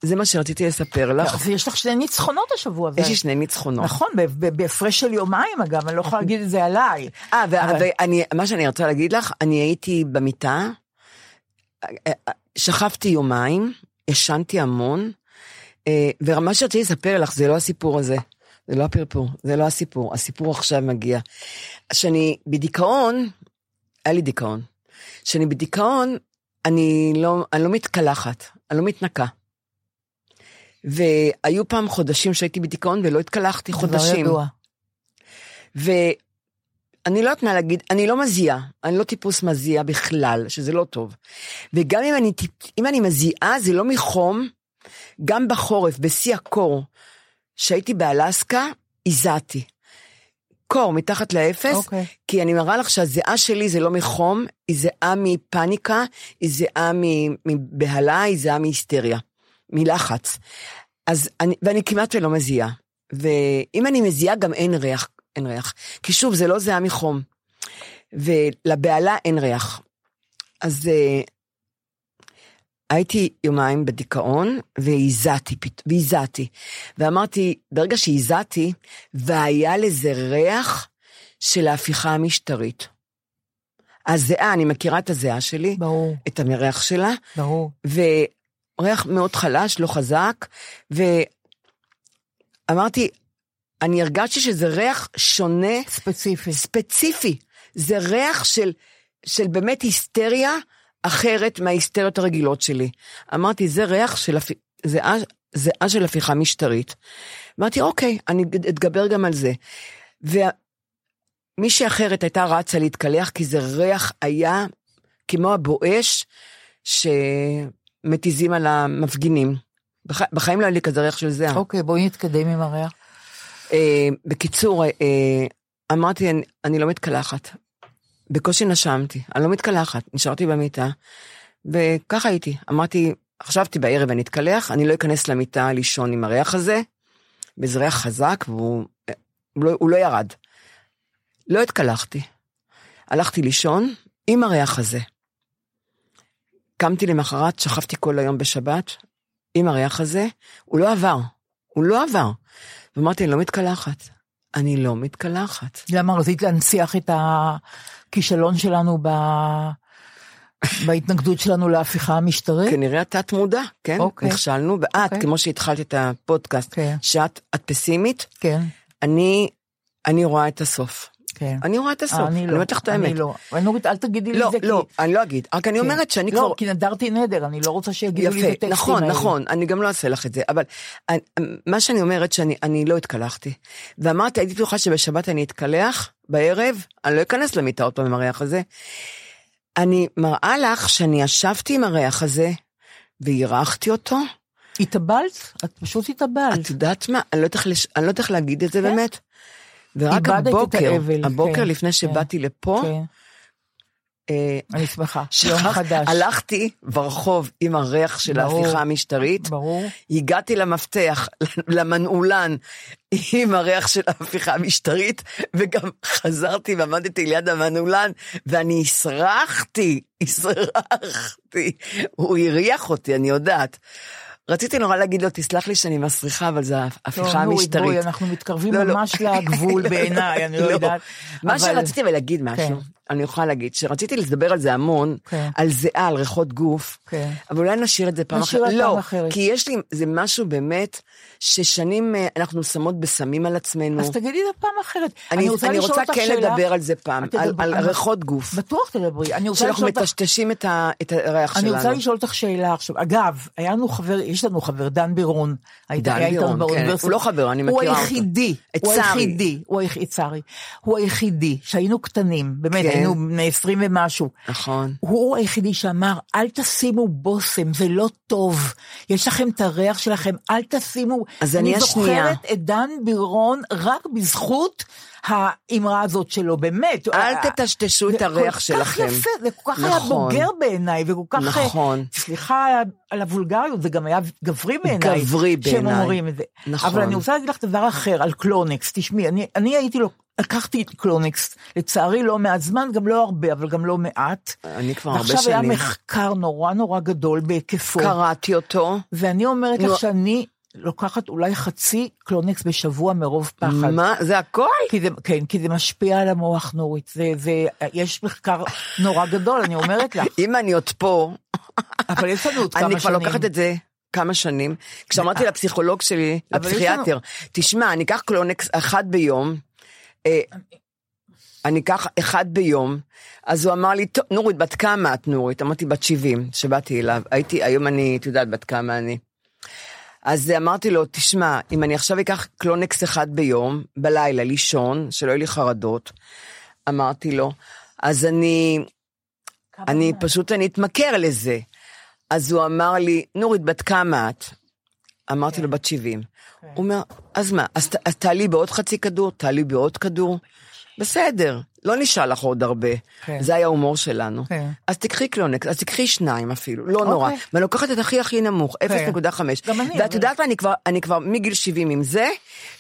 Speaker 5: זה מה שרציתי לספר לך.
Speaker 4: ויש לך שני ניצחונות השבוע.
Speaker 5: יש לי שני ניצחונות.
Speaker 4: נכון, בהפרש של יומיים אגב, אני לא יכולה להגיד את זה עליי.
Speaker 5: אה,
Speaker 4: אבל-
Speaker 5: ואני, מה שאני רוצה להגיד לך, אני הייתי במיטה, אה, אה, שכבתי יומיים, ישנתי המון, אה, ומה שרציתי לספר לך, זה לא הסיפור הזה. זה לא הפרפור, זה לא הסיפור, הסיפור עכשיו מגיע. שאני בדיכאון, היה לי דיכאון. שאני בדיכאון, אני לא, אני לא מתקלחת, אני לא מתנקה. והיו פעם חודשים שהייתי בדיכאון ולא התקלחתי חודשים.
Speaker 4: דבר ידוע.
Speaker 5: ואני לא יודעת מה להגיד, אני לא מזיעה, אני לא טיפוס מזיע בכלל, שזה לא טוב. וגם אם אני, אם אני מזיעה, זה לא מחום, גם בחורף, בשיא הקור, שהייתי באלסקה, הזעתי. קור מתחת לאפס,
Speaker 4: אוקיי.
Speaker 5: כי אני מראה לך שהזיעה שלי זה לא מחום, היא זיעה מפניקה, היא זיעה מבהלה, היא זיעה מהיסטריה, מלחץ. אז אני, ואני כמעט ולא מזיעה. ואם אני מזיעה גם אין ריח, אין ריח. כי שוב, זה לא זיעה מחום. ולבהלה אין ריח. אז אה, הייתי יומיים בדיכאון, והזעתי, והזעתי. ואמרתי, ברגע שהזעתי, והיה לזה ריח של ההפיכה המשטרית. הזיעה, אני מכירה את הזיעה שלי,
Speaker 4: ברור,
Speaker 5: את המריח שלה,
Speaker 4: ברור.
Speaker 5: וריח מאוד חלש, לא חזק, ואמרתי, אני הרגשתי שזה ריח שונה,
Speaker 4: ספציפי.
Speaker 5: ספציפי. זה ריח של, של באמת היסטריה אחרת מההיסטריות הרגילות שלי. אמרתי, זה ריח של, הפ- זיעה זיעה של הפיכה משטרית. אמרתי, אוקיי, אני אתגבר גם על זה. ומישהי אחרת הייתה רצה להתקלח, כי זה ריח היה כמו הבואש שמתיזים על המפגינים. בח... בחיים לא היה לי כזה ריח של זיעה.
Speaker 4: אוקיי, בואי נתקדם עם הריח.
Speaker 5: אה, בקיצור, אה, אה, אמרתי, אני, אני לא מתקלחת. בקושי נשמתי, אני לא מתקלחת, נשארתי במיטה, וככה הייתי. אמרתי, חשבתי בערב אני אתקלח, אני לא אכנס למיטה לישון עם הריח הזה, וזה ריח חזק, והוא אה, הוא לא, הוא לא ירד. לא התקלחתי. הלכתי לישון עם הריח הזה. קמתי למחרת, שכבתי כל היום בשבת, עם הריח הזה, הוא לא עבר, הוא לא עבר. ואמרתי, אני לא מתקלחת. אני לא מתקלחת.
Speaker 4: למה רצית להנציח את הכישלון שלנו ב... בהתנגדות שלנו להפיכה המשטרית?
Speaker 5: כנראה התת מודע, כן?
Speaker 4: אוקיי.
Speaker 5: נכשלנו, ואת,
Speaker 4: אוקיי.
Speaker 5: כמו שהתחלת את הפודקאסט,
Speaker 4: כן.
Speaker 5: שאת את פסימית,
Speaker 4: כן,
Speaker 5: אני, אני רואה את הסוף.
Speaker 4: כן.
Speaker 5: אני רואה את הסוף,
Speaker 4: אה,
Speaker 5: אני
Speaker 4: לא,
Speaker 5: אומרת לך את האמת.
Speaker 4: אני לא. אני נורית, אל תגידי לי
Speaker 5: לא,
Speaker 4: את זה,
Speaker 5: לא,
Speaker 4: כי...
Speaker 5: אני לא אגיד, רק אני
Speaker 4: כן.
Speaker 5: אומרת שאני
Speaker 4: לא,
Speaker 5: כבר...
Speaker 4: כי נדרתי נדר, אני לא רוצה שיגידו לי את הטקסטים
Speaker 5: נכון,
Speaker 4: האלה.
Speaker 5: נכון, אני גם לא אעשה לך את זה, אבל מה שאני אומרת שאני אני לא התקלחתי. ואמרתי, הייתי בטוחה שבשבת אני אתקלח, בערב, אני לא אכנס למיטה עוד פעם עם הריח הזה. אני מראה לך שאני ישבתי עם הריח הזה, והירחתי אותו.
Speaker 4: התאבלת? את פשוט התאבלת.
Speaker 5: את יודעת מה? אני לא יודעת איך לש- אני לא יודעת איך להגיד את זה
Speaker 4: כן.
Speaker 5: באמת. ורק הבוקר,
Speaker 4: האבל,
Speaker 5: הבוקר
Speaker 4: כן,
Speaker 5: לפני שבאתי לפה,
Speaker 4: כן, אני שמחה. יום חדש.
Speaker 5: הלכתי ברחוב עם הריח של
Speaker 4: ברור.
Speaker 5: ההפיכה המשטרית,
Speaker 4: ברור.
Speaker 5: הגעתי למפתח, למנעולן, עם הריח של ההפיכה המשטרית, וגם חזרתי ועמדתי ליד המנעולן, ואני הסרחתי, הסרחתי. הוא הריח אותי, אני יודעת. רציתי נורא להגיד לו, תסלח לי שאני מסריחה, אבל זו ההפיכה
Speaker 4: נורית,
Speaker 5: המשטרית.
Speaker 4: בואי, אנחנו מתקרבים
Speaker 5: לא, לא.
Speaker 4: ממש לגבול
Speaker 5: לא,
Speaker 4: בעיניי, אני לא יודעת.
Speaker 5: מה שרציתי להגיד משהו,
Speaker 4: כן.
Speaker 5: אני יכולה להגיד, שרציתי לדבר על זה המון,
Speaker 4: כן.
Speaker 5: על זיעה, על ריחות גוף,
Speaker 4: כן.
Speaker 5: אבל אולי נשאיר את זה פעם
Speaker 4: נשאיר
Speaker 5: אחרת.
Speaker 4: את פעם
Speaker 5: לא,
Speaker 4: אחרת.
Speaker 5: כי יש לי, זה משהו באמת, ששנים אה, אנחנו שמות בסמים על עצמנו.
Speaker 4: אז תגידי את הפעם אחרת.
Speaker 5: אני
Speaker 4: רוצה
Speaker 5: אני רוצה כן
Speaker 4: שאלה-
Speaker 5: לדבר על זה פעם, על- על
Speaker 4: אני-
Speaker 5: ריחות גוף.
Speaker 4: בטוח תדברי. אני רוצה
Speaker 5: שאנחנו
Speaker 4: אותך...
Speaker 5: מטשטשים את ה- את הריח
Speaker 4: אני רוצה
Speaker 5: שלנו.
Speaker 4: לשאול אותך שאלה עכשיו. אגב, היה לנו חבר, יש לנו חבר, דן בירון.
Speaker 5: דן בירון, כן. הוא לא חבר, אני מכירה
Speaker 4: הוא
Speaker 5: אותו.
Speaker 4: היחידי.
Speaker 5: את
Speaker 4: הוא. היחידי. הוא היחידי. הוא היחידי, שהיינו קטנים, באמת,
Speaker 5: כן.
Speaker 4: היינו בני 20 ומשהו.
Speaker 5: נכון.
Speaker 4: הוא היחידי שאמר, אל תשימו בושם, זה לא טוב. יש לכם את הריח שלכם, אל תשימו...
Speaker 5: אז אני השנייה.
Speaker 4: אני זוכרת את דן בירון רק בזכות האמרה הזאת שלו, באמת.
Speaker 5: אל תטשטשו את הריח
Speaker 4: זה כל כך
Speaker 5: שלכם.
Speaker 4: יפה, זה כל כך היה
Speaker 5: נכון.
Speaker 4: בוגר בעיניי, וכל כך...
Speaker 5: נכון.
Speaker 4: סליחה על הוולגריות, זה גם היה גברי בעיניי.
Speaker 5: גברי
Speaker 4: שהם
Speaker 5: בעיניי.
Speaker 4: אומרים את זה.
Speaker 5: נכון.
Speaker 4: אבל אני רוצה להגיד לך דבר אחר על קלונקס, תשמעי, אני, אני הייתי לו... לקחתי את קלונקס, לצערי לא מעט זמן, גם לא הרבה, אבל גם לא מעט.
Speaker 5: אני כבר הרבה
Speaker 4: ועכשיו
Speaker 5: שנים.
Speaker 4: היה מחקר נורא נורא גדול בהיקפו.
Speaker 5: קראתי אותו.
Speaker 4: ואני אומרת. לך שאני לוקחת אולי חצי קלונקס בשבוע מרוב פחד.
Speaker 5: מה? זה הכל?
Speaker 4: כי זה, כן, כי זה משפיע על המוח, נורית. זה, זה, יש מחקר נורא גדול, אני אומרת לך.
Speaker 5: אם אני עוד פה,
Speaker 4: אבל יש לנו עוד כמה שנים.
Speaker 5: אני כבר לוקחת את זה כמה שנים. כשאמרתי לפסיכולוג שלי, לפסיכיאטר, תשמע, אני אקח קלונקס אחד ביום, אה, אני אקח אחד ביום, אז הוא אמר לי, "טוב, נורית, בת כמה את נורית? אמרתי, בת 70, שבאתי אליו. הייתי, היום אני, את יודעת, בת כמה אני. אז אמרתי לו, תשמע, אם אני עכשיו אקח קלונקס אחד ביום, בלילה, לישון, שלא יהיו לי חרדות, אמרתי לו, אז אני, אני פשוט, אני אתמכר לזה. אז הוא אמר לי, נורית, בת כמה את? אמרתי לו, בת 70. הוא אומר, אז מה, אז, אז תעלי בעוד חצי כדור, תעלי בעוד כדור? בסדר, לא נשאר לך עוד הרבה.
Speaker 4: כן.
Speaker 5: זה היה ההומור שלנו.
Speaker 4: כן.
Speaker 5: אז תקחי קלונקס, אז תקחי שניים אפילו, לא נורא.
Speaker 4: אוקיי.
Speaker 5: ואני לוקחת את הכי הכי נמוך, 0.5.
Speaker 4: גם אני,
Speaker 5: ואת יודעת מה, אני כבר, אני כבר מגיל 70 עם זה,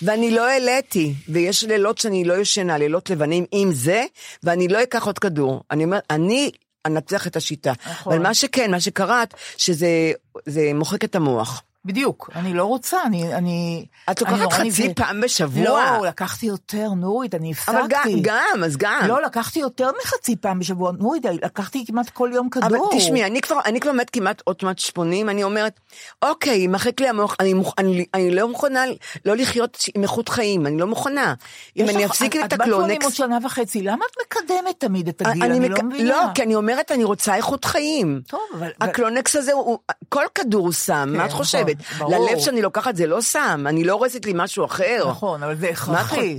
Speaker 5: ואני לא העליתי, ויש לילות שאני לא ישנה, לילות לבנים עם זה, ואני לא אקח עוד כדור. אני אומרת, אני אנצח את השיטה.
Speaker 4: נכון.
Speaker 5: אבל מה שכן, מה שקראת, שזה זה מוחק את המוח.
Speaker 4: בדיוק, אני לא רוצה, אני... אני
Speaker 5: את לוקחת חצי
Speaker 4: נפגעת.
Speaker 5: פעם בשבוע.
Speaker 4: לא, לקחתי יותר, נורית, אני הפסקתי.
Speaker 5: אבל גם, גם, אז גם.
Speaker 4: לא, לקחתי יותר מחצי פעם בשבוע, נורית, לקחתי כמעט כל יום כדור.
Speaker 5: אבל תשמעי, אני כבר, אני כבר מת כמעט עוד מעט 80, אני אומרת, אוקיי, יימחק לי המוח, אני, מוכ, אני, אני לא מוכנה לא לחיות עם איכות חיים, אני לא מוכנה. אם אני אפסיק את
Speaker 4: את בת 80 עוד
Speaker 5: הקלונקס...
Speaker 4: שנה וחצי, למה את מקדמת תמיד את הגיל?
Speaker 5: אני
Speaker 4: אני
Speaker 5: מק-
Speaker 4: לא מבינה.
Speaker 5: לא, כי אני אומרת, אני רוצה איכות חיים.
Speaker 4: טוב, אבל...
Speaker 5: הקלונקס הזה, הוא, כל כדור הוא סם, מה את
Speaker 4: נכון,
Speaker 5: חושבת?
Speaker 4: ברור.
Speaker 5: ללב שאני לוקחת זה לא סם, אני לא הורסת לי משהו אחר.
Speaker 4: נכון, אבל זה הכרחי.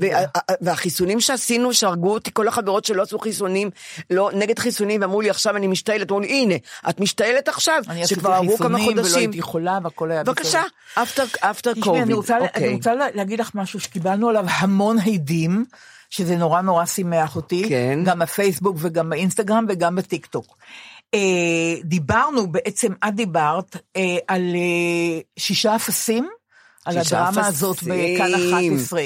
Speaker 5: והחיסונים שעשינו, שהרגו אותי, כל החברות שלא עשו חיסונים, לא, נגד חיסונים, ואמרו לי, עכשיו אני משתעלת, אמרו לי, הנה, את משתעלת עכשיו,
Speaker 4: אני עשיתי
Speaker 5: שכבר עברו כמה
Speaker 4: חיסונים ולא
Speaker 5: חודשים.
Speaker 4: הייתי חולה והכל היה
Speaker 5: בבקשה, אפטר קוביד.
Speaker 4: אני רוצה, אני
Speaker 5: אוקיי.
Speaker 4: להגיד לך משהו שקיבלנו עליו המון הדים, שזה נורא נורא שימח אותי,
Speaker 5: כן.
Speaker 4: גם בפייסבוק וגם באינסטגרם וגם בטיק טוק. אה, דיברנו בעצם, את דיברת אה, על אה, שישה אפסים, על הדרמה הזאת בכאן
Speaker 5: אפסים.
Speaker 4: 11.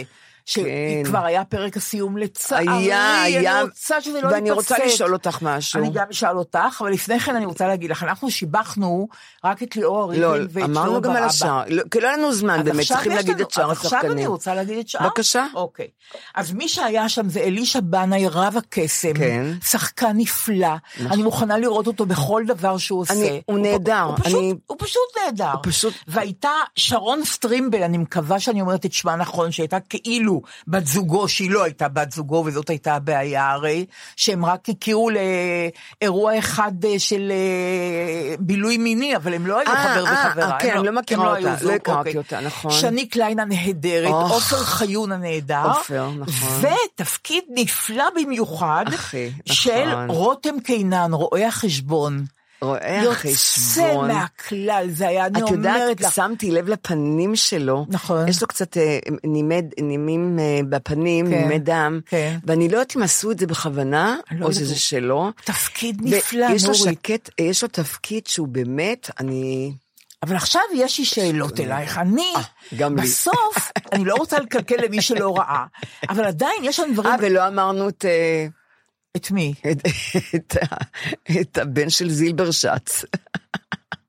Speaker 4: שכבר היה פרק הסיום לצערי,
Speaker 5: היה, היה,
Speaker 4: אני רוצה שזה לא
Speaker 5: ואני
Speaker 4: יתפסק.
Speaker 5: רוצה לשאול אותך משהו.
Speaker 4: אני גם אשאל אותך, אבל לפני כן אני רוצה להגיד לך, אנחנו שיבחנו רק את ליאור
Speaker 5: לא,
Speaker 4: הריגל ואת
Speaker 5: אמרנו
Speaker 4: שלמה
Speaker 5: גם על
Speaker 4: ברבא.
Speaker 5: השאר, לא, כי לא היה לנו זמן באמת, צריכים להגיד את שאר
Speaker 4: אז עכשיו אני
Speaker 5: השחקנים.
Speaker 4: רוצה להגיד את שאר?
Speaker 5: בבקשה.
Speaker 4: אוקיי. אז מי שהיה שם זה אלישע בנאי, רב הקסם.
Speaker 5: כן.
Speaker 4: שחקן נפלא. אני מוכנה לראות אותו בכל דבר שהוא עושה.
Speaker 5: אני- הוא נהדר,
Speaker 4: הוא פשוט-
Speaker 5: אני-
Speaker 4: הוא פשוט נהדר.
Speaker 5: הוא פשוט-
Speaker 4: והייתה שרון סטרימבל, אני מקווה שאני אומרת את שמה נכון, שהייתה כאילו בת זוגו, שהיא לא הייתה בת זוגו, וזאת הייתה הבעיה הרי, שהם רק הכירו לאירוע אחד אה, של אה, בילוי מיני, אבל הם לא היו
Speaker 5: אה,
Speaker 4: חבר
Speaker 5: אה,
Speaker 4: וחברה.
Speaker 5: אה, כן,
Speaker 4: הם
Speaker 5: אני לא מכירה אותה, לא
Speaker 4: זוג,
Speaker 5: הכרתי
Speaker 4: אוקיי.
Speaker 5: אותה, נכון.
Speaker 4: שני קליין הנהדרת. עופר חיון הנהדר.
Speaker 5: עופר, נכון.
Speaker 4: ותפקיד נפלא במיוחד,
Speaker 5: אחי,
Speaker 4: של
Speaker 5: נכון.
Speaker 4: רותם קינן, רואה החשבון.
Speaker 5: רואה
Speaker 4: יוצא
Speaker 5: החשבון.
Speaker 4: מהכלל, זה היה, אני
Speaker 5: את יודעת,
Speaker 4: אומרת לך.
Speaker 5: שמתי לב לפנים שלו.
Speaker 4: נכון.
Speaker 5: יש לו קצת אה, נימי, נימים אה, בפנים,
Speaker 4: כן,
Speaker 5: נימי דם.
Speaker 4: כן.
Speaker 5: ואני לא יודעת אם עשו את זה בכוונה,
Speaker 4: לא
Speaker 5: או
Speaker 4: יודעת.
Speaker 5: שזה שלו.
Speaker 4: תפקיד נפלא,
Speaker 5: ויש לו
Speaker 4: נורית.
Speaker 5: שקט, יש לו תפקיד שהוא באמת, אני...
Speaker 4: אבל עכשיו יש לי שאלות אלייך. אני,
Speaker 5: אה, גם לי.
Speaker 4: בסוף, אני לא רוצה לקלקל למי שלא ראה, אבל עדיין יש לנו דברים...
Speaker 5: אה, ולא אמרנו את...
Speaker 4: את מי?
Speaker 5: את, את, את הבן של זילברשץ.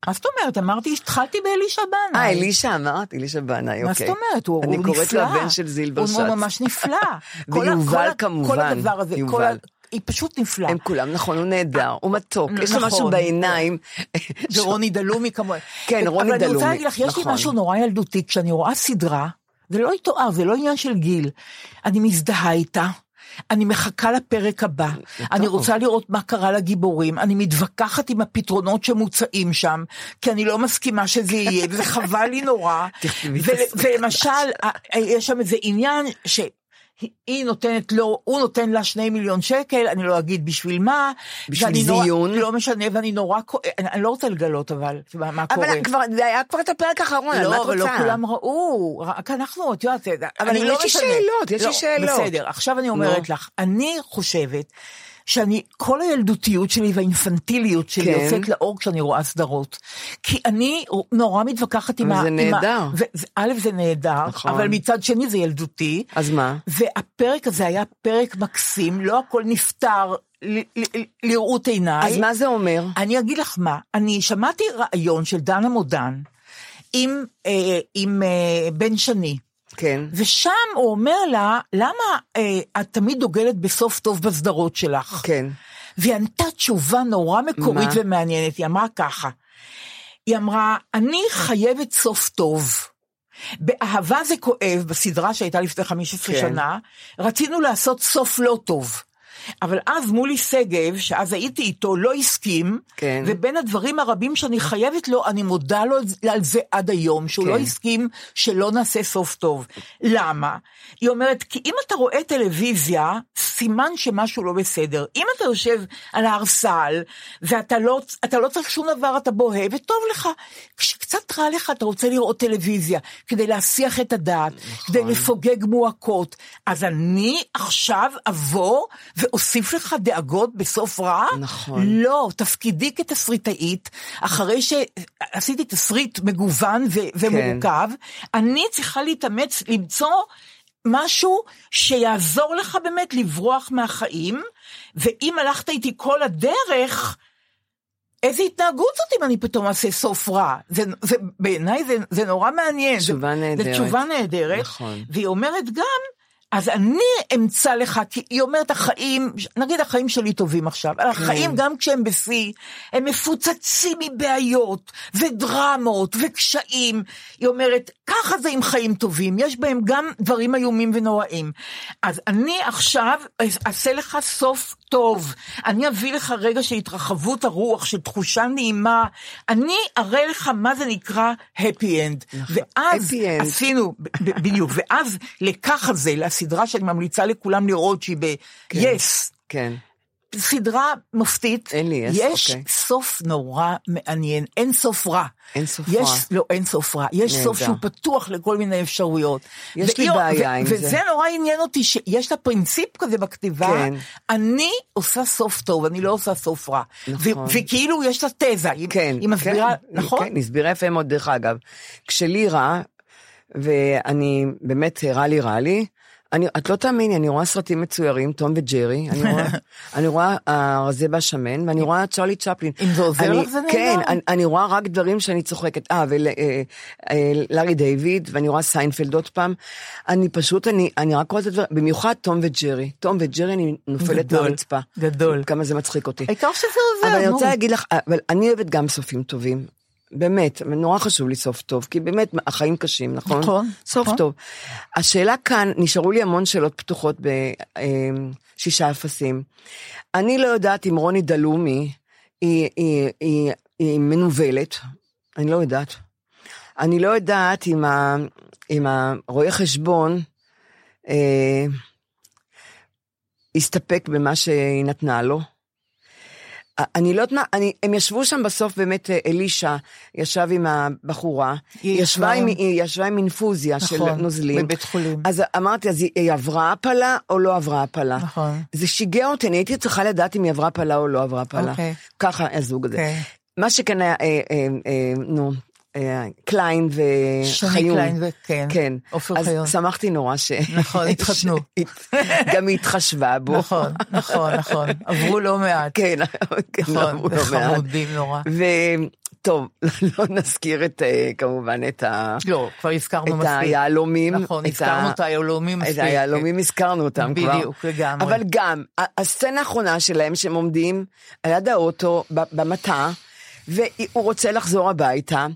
Speaker 4: מה זאת אומרת? אמרתי, התחלתי באלישע בנאי.
Speaker 5: אה, אלישע אמרת? אלישע בנאי,
Speaker 4: מה
Speaker 5: אוקיי.
Speaker 4: זאת אומרת? הוא,
Speaker 5: אני
Speaker 4: הוא
Speaker 5: קוראת
Speaker 4: נפלא.
Speaker 5: לו הבן של זילברשץ.
Speaker 4: הוא ממש נפלא.
Speaker 5: ויובל
Speaker 4: ה- כל
Speaker 5: כמובן,
Speaker 4: הדבר הזה.
Speaker 5: יובל.
Speaker 4: היא פשוט נפלאה.
Speaker 5: הם כולם, נכון, הוא נהדר, הוא מתוק, יש לו
Speaker 4: נכון.
Speaker 5: משהו בעיניים.
Speaker 4: ורוני דלומי כמובן.
Speaker 5: כן, רוני
Speaker 4: אבל אני רוצה
Speaker 5: דלומי,
Speaker 4: להגיד לך, יש לי
Speaker 5: נכון.
Speaker 4: משהו נורא ילדותי, כשאני רואה סדרה, זה לא יתואר, זה לא עניין של גיל, אני מזדהה איתה. אני מחכה לפרק הבא, אני רוצה לראות מה קרה לגיבורים, אני מתווכחת עם הפתרונות שמוצעים שם, כי אני לא מסכימה שזה יהיה, וזה חבל לי נורא. ולמשל, ה- יש שם איזה עניין ש... היא נותנת לו, הוא נותן לה שני מיליון שקל, אני לא אגיד בשביל מה.
Speaker 5: בשביל
Speaker 4: ואני נורא-
Speaker 5: זיון.
Speaker 4: לא משנה, ואני נורא, כוע- אני, אני לא רוצה לגלות אבל, מה, מה קורה.
Speaker 5: אבל כבר, זה היה כבר את הפרק האחרון, על מה
Speaker 4: לא,
Speaker 5: את
Speaker 4: אבל לא
Speaker 5: רוצה?
Speaker 4: כולם ראו, רק אנחנו, את יודעת,
Speaker 5: אבל
Speaker 4: אני לא
Speaker 5: יש לי
Speaker 4: משנה.
Speaker 5: שאלות, יש לי
Speaker 4: לא,
Speaker 5: שאלות.
Speaker 4: בסדר, עכשיו אני אומרת לך, אני חושבת שאני, כל הילדותיות שלי והאינפנטיליות שלי
Speaker 5: כן.
Speaker 4: יוצאת לאור כשאני רואה סדרות. כי אני נורא מתווכחת עם ה...
Speaker 5: זה נהדר.
Speaker 4: א', זה נהדר,
Speaker 5: נכון.
Speaker 4: אבל מצד שני זה ילדותי.
Speaker 5: אז מה?
Speaker 4: והפרק הזה היה פרק מקסים, לא הכל נפתר לראות עיניי.
Speaker 5: אז מה זה אומר?
Speaker 4: אני אגיד לך מה, אני שמעתי ראיון של דנה מודן עם, אה, עם אה, בן שני,
Speaker 5: כן.
Speaker 4: ושם הוא אומר לה, למה אה, את תמיד דוגלת בסוף טוב בסדרות שלך?
Speaker 5: כן.
Speaker 4: והיא ענתה תשובה נורא מקורית
Speaker 5: מה?
Speaker 4: ומעניינת, היא אמרה ככה, היא אמרה, אני חייבת סוף טוב. באהבה זה כואב, בסדרה שהייתה לפני 15
Speaker 5: כן.
Speaker 4: שנה, רצינו לעשות סוף לא טוב. אבל אז מולי שגב, שאז הייתי איתו, לא הסכים,
Speaker 5: כן.
Speaker 4: ובין הדברים הרבים שאני חייבת לו, אני מודה לו על זה עד היום, שהוא
Speaker 5: כן.
Speaker 4: לא הסכים שלא נעשה סוף טוב. למה? היא אומרת, כי אם אתה רואה טלוויזיה, סימן שמשהו לא בסדר. אם אתה יושב על הערסל, ואתה לא, לא צריך שום דבר, אתה בוהה, וטוב לך. כשקצת רע לך, אתה רוצה לראות טלוויזיה, כדי להסיח את הדעת, כדי לפוגג מועקות. אז אני עכשיו אבוא ואוסיף לך דאגות בסוף רע?
Speaker 5: נכון.
Speaker 4: לא, תפקידי כתסריטאית, אחרי שעשיתי תסריט מגוון ו- ומורכב, אני צריכה להתאמץ למצוא משהו שיעזור לך באמת לברוח מהחיים, ואם הלכת איתי כל הדרך, איזה התנהגות זאת אם אני פתאום אעשה סוף רע? זה, זה, בעיניי זה, זה נורא מעניין.
Speaker 5: תשובה נהדרת.
Speaker 4: זה תשובה נהדרת.
Speaker 5: נכון.
Speaker 4: והיא אומרת גם, אז אני אמצא לך, כי היא אומרת החיים, נגיד החיים שלי טובים עכשיו,
Speaker 5: כן.
Speaker 4: החיים גם כשהם בשיא, הם מפוצצים מבעיות ודרמות וקשיים. היא אומרת, ככה זה עם חיים טובים, יש בהם גם דברים איומים ונוראים. אז אני עכשיו אעשה לך סוף טוב, אני אביא לך רגע של התרחבות הרוח, של תחושה נעימה, אני אראה לך מה זה נקרא happy end. ואז
Speaker 5: happy end.
Speaker 4: עשינו, בדיוק, ואז לככה זה, לסדרה שאני ממליצה לכולם לראות, שהיא ב-yes,
Speaker 5: כן.
Speaker 4: סדרה מופתית,
Speaker 5: אין לי yes,
Speaker 4: יש
Speaker 5: אוקיי.
Speaker 4: סוף נורא מעניין, אין סוף רע.
Speaker 5: אין סוף
Speaker 4: יש,
Speaker 5: רע.
Speaker 4: לא, אין סוף רע, יש
Speaker 5: נהדר.
Speaker 4: סוף שהוא פתוח לכל מיני אפשרויות.
Speaker 5: יש לי בעיה עם זה.
Speaker 4: וזה נורא עניין אותי, שיש לה פרינציפ כזה בכתיבה,
Speaker 5: כן.
Speaker 4: אני עושה סוף טוב, אני לא עושה סוף רע.
Speaker 5: נכון.
Speaker 4: ו- וכאילו יש לה תזה, היא-
Speaker 5: כן,
Speaker 4: היא מסבירה,
Speaker 5: כן,
Speaker 4: נכון?
Speaker 5: כן, הסבירה יפה מאוד, דרך אגב. כשלי רע, ואני, באמת, רע לי, רע לי, אני, את לא תאמיני, אני רואה סרטים מצוירים, תום וג'רי, אני רואה, אני רואה הרזה והשמן, ואני רואה צ'רלי צ'פלין.
Speaker 4: אם זה עוזר
Speaker 5: אני,
Speaker 4: לך, זה נהדר.
Speaker 5: כן, אני, אני רואה רק דברים שאני צוחקת. אה, ולארי דיוויד, ואני רואה סיינפלד עוד פעם. אני פשוט, אני, אני רק רואה את הדברים, במיוחד תום וג'רי. תום וג'רי, אני נופלת מהרצפה.
Speaker 4: גדול.
Speaker 5: כמה זה מצחיק אותי.
Speaker 4: העיקר שזה עוזר,
Speaker 5: אבל אני
Speaker 4: נו.
Speaker 5: רוצה להגיד לך, אבל אני אוהבת גם סופים טובים. באמת, נורא חשוב לי סוף טוב, כי באמת, החיים קשים, נכון?
Speaker 4: נכון,
Speaker 5: סוף
Speaker 4: נכון.
Speaker 5: טוב. השאלה כאן, נשארו לי המון שאלות פתוחות בשישה אפסים. אני לא יודעת אם רוני דלומי היא, היא, היא, היא מנוולת, אני לא יודעת. אני לא יודעת אם, ה, אם הרואה חשבון אה, הסתפק במה שהיא נתנה לו. אני לא יודעת מה, אני, הם ישבו שם בסוף באמת, אה, אלישע ישב עם הבחורה,
Speaker 4: היא ישבה
Speaker 5: עם, היא ישבה עם אינפוזיה של
Speaker 4: נכון,
Speaker 5: נוזלים.
Speaker 4: בבית חולים.
Speaker 5: אז אמרתי, אז היא, היא עברה הפלה או לא עברה הפלה?
Speaker 4: נכון.
Speaker 5: זה שיגע אותי, אני הייתי צריכה לדעת אם היא עברה הפלה או לא עברה הפלה.
Speaker 4: אוקיי.
Speaker 5: ככה הזוג הזה.
Speaker 4: אוקיי.
Speaker 5: מה שכן היה, אה, אה, אה, נו, אה, קליין וחיון.
Speaker 4: שני קליין וכן,
Speaker 5: כן.
Speaker 4: עופר
Speaker 5: אז
Speaker 4: חיון.
Speaker 5: שמחתי נורא ש...
Speaker 4: נכון, התחתנו.
Speaker 5: גם היא התחשבה בו.
Speaker 4: נכון, נכון, נכון, עברו לא מעט.
Speaker 5: כן, כן,
Speaker 4: נכון,
Speaker 5: עברו לא מעט.
Speaker 4: חמודים נורא.
Speaker 5: וטוב, לא נזכיר את, אה, כמובן את ה...
Speaker 4: לא, כבר הזכרנו
Speaker 5: את
Speaker 4: מספיק.
Speaker 5: היהלומים.
Speaker 4: נכון,
Speaker 5: את
Speaker 4: הזכרנו את היהלומים
Speaker 5: את
Speaker 4: מספיק.
Speaker 5: היהלומים הזכרנו אותם כבר.
Speaker 4: בדיוק, לגמרי.
Speaker 5: אבל גם, הסצנה האחרונה שלהם, שהם עומדים על יד האוטו, במטע, והוא רוצה לחזור הביתה.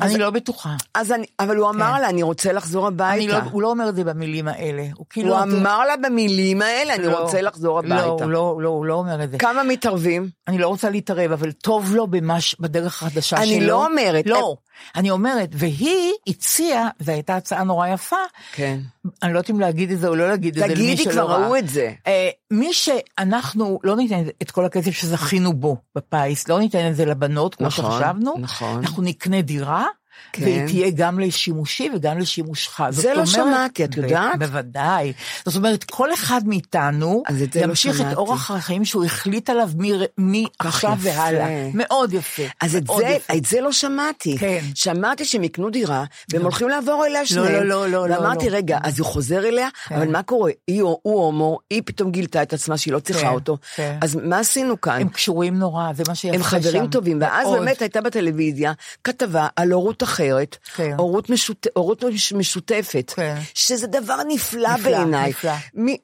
Speaker 4: אני לא בטוחה.
Speaker 5: אז אני, אבל הוא אמר לה, אני רוצה לחזור
Speaker 4: כן. אני לא,
Speaker 5: הביתה.
Speaker 4: הוא לא אומר את זה במילים האלה. הוא כאילו...
Speaker 5: הוא אמר לה במילים האלה, אני
Speaker 4: לא.
Speaker 5: רוצה לחזור הביתה.
Speaker 4: לא, הוא לא, לא, הוא לא אומר את זה.
Speaker 5: כמה מתערבים?
Speaker 4: אני לא רוצה להתערב, אבל טוב לו במש, בדרך החדשה
Speaker 5: אני
Speaker 4: שלו.
Speaker 5: לא אומרת.
Speaker 4: לא, אני אומרת, והיא הציעה, זו הייתה הצעה נורא יפה,
Speaker 5: כן.
Speaker 4: אני לא יודעת אם להגיד את זה או לא להגיד את זה למי
Speaker 5: תגידי,
Speaker 4: שלא
Speaker 5: כבר
Speaker 4: ראה.
Speaker 5: ראו את זה.
Speaker 4: אה, מי שאנחנו לא ניתן את כל הכסף שזכינו בו בפיס, לא ניתן את זה לבנות, כמו
Speaker 5: נכון,
Speaker 4: שחשבנו,
Speaker 5: נכון.
Speaker 4: אנחנו נקנה דירה.
Speaker 5: כן.
Speaker 4: והיא תהיה גם לשימושי וגם לשימושך.
Speaker 5: זה לא
Speaker 4: אומרת-
Speaker 5: שמעתי, את יודעת?
Speaker 4: בוודאי. זאת אומרת, כל אחד מאיתנו
Speaker 5: את לא
Speaker 4: ימשיך את
Speaker 5: שמעתי.
Speaker 4: אורח החיים שהוא החליט עליו מעכשיו. והלאה. מאוד יפה.
Speaker 5: אז את
Speaker 4: מאוד
Speaker 5: זה,
Speaker 4: יפה.
Speaker 5: את זה לא שמעתי.
Speaker 4: כן.
Speaker 5: שמעתי שהם יקנו דירה, והם הולכים לעבור אליה שניהם.
Speaker 4: לא, לא, לא, לא,
Speaker 5: ואמרתי,
Speaker 4: לא.
Speaker 5: רגע, אז הוא חוזר אליה,
Speaker 4: כן.
Speaker 5: אבל מה קורה? היא, הוא הומו, היא פתאום גילתה את עצמה שהיא לא צריכה
Speaker 4: כן,
Speaker 5: אותו.
Speaker 4: כן.
Speaker 5: אז מה עשינו כאן?
Speaker 4: הם קשורים נורא, זה מה שיפה
Speaker 5: הם
Speaker 4: שם.
Speaker 5: חברים טובים, ואז. באמת הייתה בטלוויזיה כתבה על הורות אחרת,
Speaker 4: כן.
Speaker 5: הורות משות- הורות מש- משותפת,
Speaker 4: כן.
Speaker 5: שזה דבר נפלא
Speaker 4: נפלא,
Speaker 5: בעיניי.
Speaker 4: נפלא.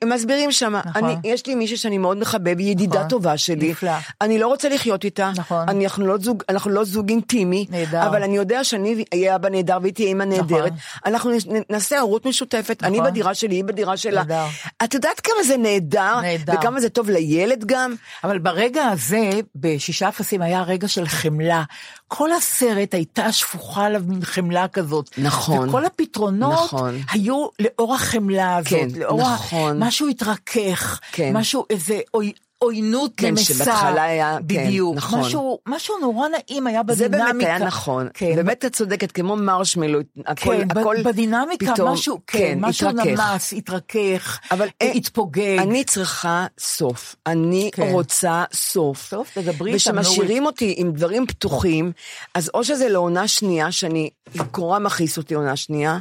Speaker 5: הם מסבירים שם,
Speaker 4: נכון.
Speaker 5: אני- יש לי מישהי שאני מאוד מחבב, היא ידידה
Speaker 4: נכון.
Speaker 5: טובה שלי,
Speaker 4: נפלא.
Speaker 5: אני לא רוצה לחיות איתה,
Speaker 4: נכון.
Speaker 5: אני- אנחנו לא זוג- אנחנו לא זוג אינטימי,
Speaker 4: נהדר.
Speaker 5: אבל אני יודע שאני אהיה אבא נהדר והיא תהיה אימא נהדרת, אנחנו נ- נעשה הורות משותפת, אני
Speaker 4: נכון.
Speaker 5: בדירה שלי, היא בדירה שלה.
Speaker 4: נהדר.
Speaker 5: את יודעת כמה זה נהדר,
Speaker 4: נהדר.
Speaker 5: וכמה זה טוב לילד גם?
Speaker 4: אבל ברגע הזה, בשישה אפסים היה רגע של חמלה. כל הסרט הייתה שפוכה עליו מין חמלה כזאת.
Speaker 5: נכון.
Speaker 4: וכל הפתרונות
Speaker 5: נכון.
Speaker 4: היו לאור החמלה הזאת.
Speaker 5: כן,
Speaker 4: לאור
Speaker 5: נכון.
Speaker 4: משהו התרכך.
Speaker 5: כן.
Speaker 4: משהו, איזה עוי- עוינות
Speaker 5: כן,
Speaker 4: נמסה.
Speaker 5: שבהתחלה היה- כן,
Speaker 4: בדיוק.
Speaker 5: נכון.
Speaker 4: משהו, משהו נורא נעים היה
Speaker 5: זה
Speaker 4: בדינמיקה.
Speaker 5: באמת היה נכון,
Speaker 4: כן.
Speaker 5: באמת את צודקת, כמו מרשמלו, הכל,
Speaker 4: כן,
Speaker 5: הכל
Speaker 4: בדינמיקה
Speaker 5: פתאום,
Speaker 4: משהו, כן, משהו
Speaker 5: התרכך.
Speaker 4: נמס, התרכך,
Speaker 5: אבל
Speaker 4: אה,
Speaker 5: אה,
Speaker 4: התפוגג.
Speaker 5: אני צריכה סוף, אני
Speaker 4: כן.
Speaker 5: רוצה סוף.
Speaker 4: טוב, תדברי איתם,
Speaker 5: ושמשאירים אותי עם דברים פתוחים, אז או שזה לעונה שנייה, שאני, קורה מכעיס אותי עונה שנייה,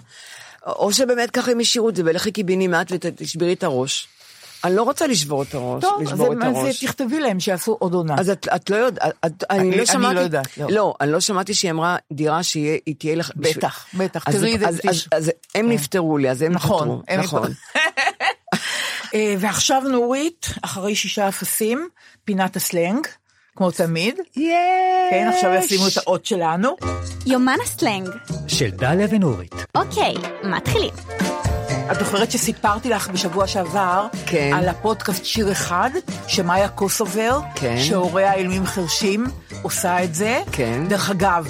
Speaker 5: או שבאמת ככה הם השאירו את זה, ולכי קיבינימט ותשברי את הראש. אני לא רוצה לשבור את הראש,
Speaker 4: טוב, אז
Speaker 5: לשבור את
Speaker 4: אז
Speaker 5: הראש.
Speaker 4: תכתבי להם שיעשו עוד עונה.
Speaker 5: אז את, את לא יודעת, את- אני,
Speaker 4: אני-
Speaker 5: לא
Speaker 4: אני
Speaker 5: שמעתי,
Speaker 4: לא יודעת, לא.
Speaker 5: לא, אני לא שמעתי שהיא אמרה דירה שהיא היא תהיה לך,
Speaker 4: בטח, בטח,
Speaker 5: אז,
Speaker 4: תראי את זה,
Speaker 5: אז, אז, אז הם נפטרו לי, אז הם
Speaker 4: נכון,
Speaker 5: פתרו,
Speaker 4: הם
Speaker 5: נכון.
Speaker 4: אה, ועכשיו נורית, אחרי שישה אפסים, פינת הסלנג, כמו תמיד.
Speaker 5: יש!
Speaker 4: כן, עכשיו ישימו את האות שלנו.
Speaker 6: יומן הסלנג.
Speaker 7: של דליה ונורית.
Speaker 6: אוקיי, מתחילים.
Speaker 4: את זוכרת שסיפרתי לך בשבוע שעבר,
Speaker 5: כן.
Speaker 4: על הפודקאסט שיר אחד, שמאיה קוסובר,
Speaker 5: כן.
Speaker 4: שהוריה אילמים חרשים, עושה את זה.
Speaker 5: כן.
Speaker 4: דרך אגב,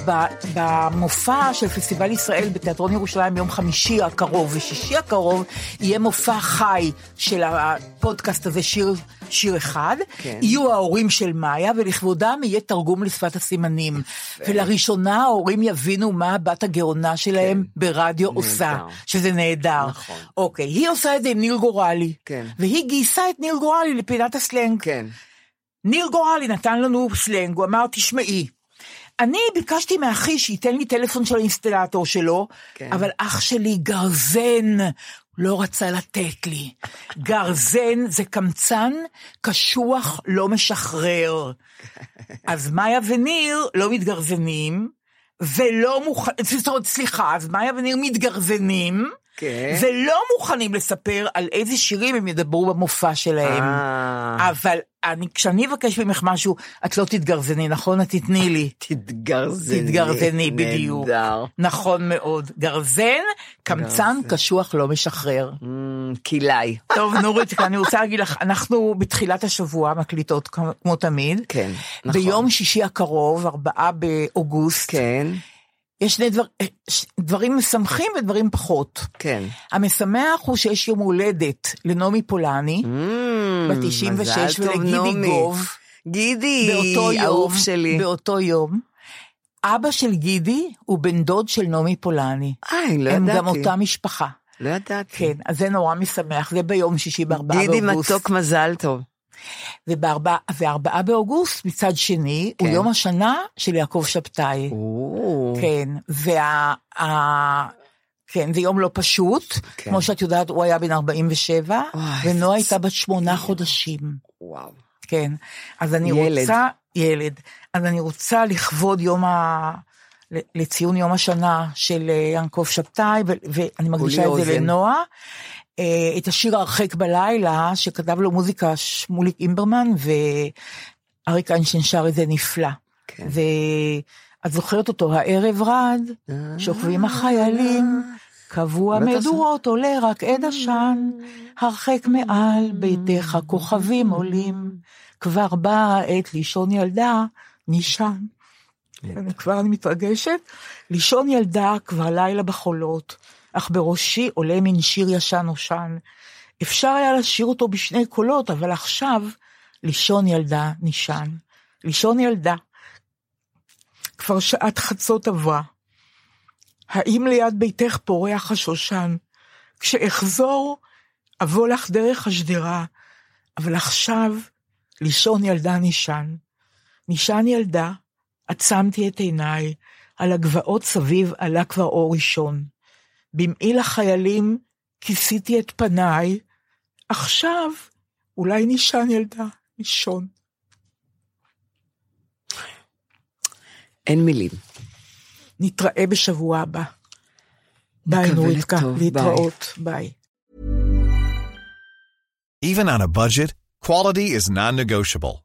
Speaker 4: במופע של פסטיבל ישראל בתיאטרון ירושלים ביום חמישי הקרוב ושישי הקרוב, יהיה מופע חי של הפודקאסט הזה, שיר, שיר אחד.
Speaker 5: כן.
Speaker 4: יהיו ההורים של מאיה, ולכבודם יהיה תרגום לשפת הסימנים. ולראשונה ההורים יבינו מה הבת הגאונה שלהם ברדיו עושה, שזה נהדר.
Speaker 5: נכון.
Speaker 4: אוקיי, היא עושה את זה עם ניל גורלי.
Speaker 5: כן.
Speaker 4: והיא גייסה את ניל גורלי לפינת הסלנג.
Speaker 5: כן.
Speaker 4: ניל גורלי נתן לנו סלנג, הוא אמר, תשמעי, אני ביקשתי מאחי שייתן לי טלפון של האינסטלטור שלו,
Speaker 5: כן.
Speaker 4: אבל אח שלי גרזן לא רצה לתת לי. גרזן זה קמצן, קשוח, לא משחרר. אז מאיה וניר לא מתגרזנים, ולא מוכנים, סליחה, אז מאיה וניר מתגרזנים,
Speaker 5: כן.
Speaker 4: ולא מוכנים לספר על איזה שירים הם ידברו במופע שלהם.
Speaker 5: אה.
Speaker 4: אבל אני, כשאני אבקש ממך משהו, את לא תתגרזני, נכון? את תתני לי.
Speaker 5: תתגרזני.
Speaker 4: תתגרזני, בדיוק.
Speaker 5: נהדר.
Speaker 4: נכון מאוד. גרזן, קמצן, קשוח, לא משחרר.
Speaker 5: אמ, כלאי.
Speaker 4: טוב, נורית, אני רוצה להגיד לך, אנחנו בתחילת השבוע מקליטות כמו- כמו תמיד.
Speaker 5: כן, נכון.
Speaker 4: ביום שישי הקרוב, ארבעה באוגוסט,
Speaker 5: כן,
Speaker 4: יש שני דבר, ש- דברים משמחים ודברים פחות.
Speaker 5: כן.
Speaker 4: המשמח הוא שיש יום הולדת לנעמי פולני,
Speaker 5: אמ,
Speaker 4: בת 96,
Speaker 5: מזל טוב,
Speaker 4: ולגידי. גוב.
Speaker 5: גידי, אהוב שלי.
Speaker 4: באותו יום. אבא של גידי הוא בן דוד של נעמי פולני.
Speaker 5: איי, לא
Speaker 4: הם
Speaker 5: ידעתי.
Speaker 4: גם אותה משפחה.
Speaker 5: לא ידעתי.
Speaker 4: כן, אז זה נורא משמח, זה ביום שישי בארבעה
Speaker 5: גידי
Speaker 4: באוגוסט.
Speaker 5: מתוק מזל טוב.
Speaker 4: וארבעה באוגוסט, מצד שני, הוא
Speaker 5: כן.
Speaker 4: יום השנה של יעקב שבתאי. כן, וה... ה- כן, זה יום לא פשוט.
Speaker 5: כן.
Speaker 4: כמו שאת יודעת, הוא היה בן 47,
Speaker 5: וואי,
Speaker 4: ונועה
Speaker 5: זה
Speaker 4: הייתה בת שמונה חודשים.
Speaker 5: וואו.
Speaker 4: כן. אז אני
Speaker 5: ילד.
Speaker 4: רוצה... ילד. אז אני רוצה לכבוד יום ה... לציון יום השנה של אה, יעקב שבתאי, ואני מקדישה את זה. לנועה. אה, את השיר הרחק בלילה, שכתב לו מוזיקה שמוליק אימברמן, ואריק איינשטיין שר את זה נפלא.
Speaker 5: כן.
Speaker 4: את זוכרת אותו, הערב רד, שוכבים החיילים, קבוע מדורות עולה רק עד עשן, הרחק מעל ביתך כוכבים עולים, כבר באה העת לישון ילדה, נישן. אני כבר אני מתרגשת. לישון ילדה כבר לילה בחולות, אך בראשי עולה מין שיר ישן נושן. אפשר היה לשיר אותו בשני קולות, אבל עכשיו לישון ילדה נישן. לישון ילדה. כבר שעת חצות עברה. האם ליד ביתך פורח השושן? כשאחזור, אבוא לך דרך השדרה, אבל עכשיו לישון ילדה נישן. נישן ילדה, עצמתי את עיניי, על הגבעות סביב עלה כבר אור ראשון. במעיל החיילים כיסיתי את פניי, עכשיו אולי נישן ילדה, לישון.
Speaker 5: אין מילים.
Speaker 4: נתראה בשבוע הבא. ביי
Speaker 5: לטוב,
Speaker 4: להתראות, ביי.
Speaker 8: Even on a budget, quality is non-negotiable.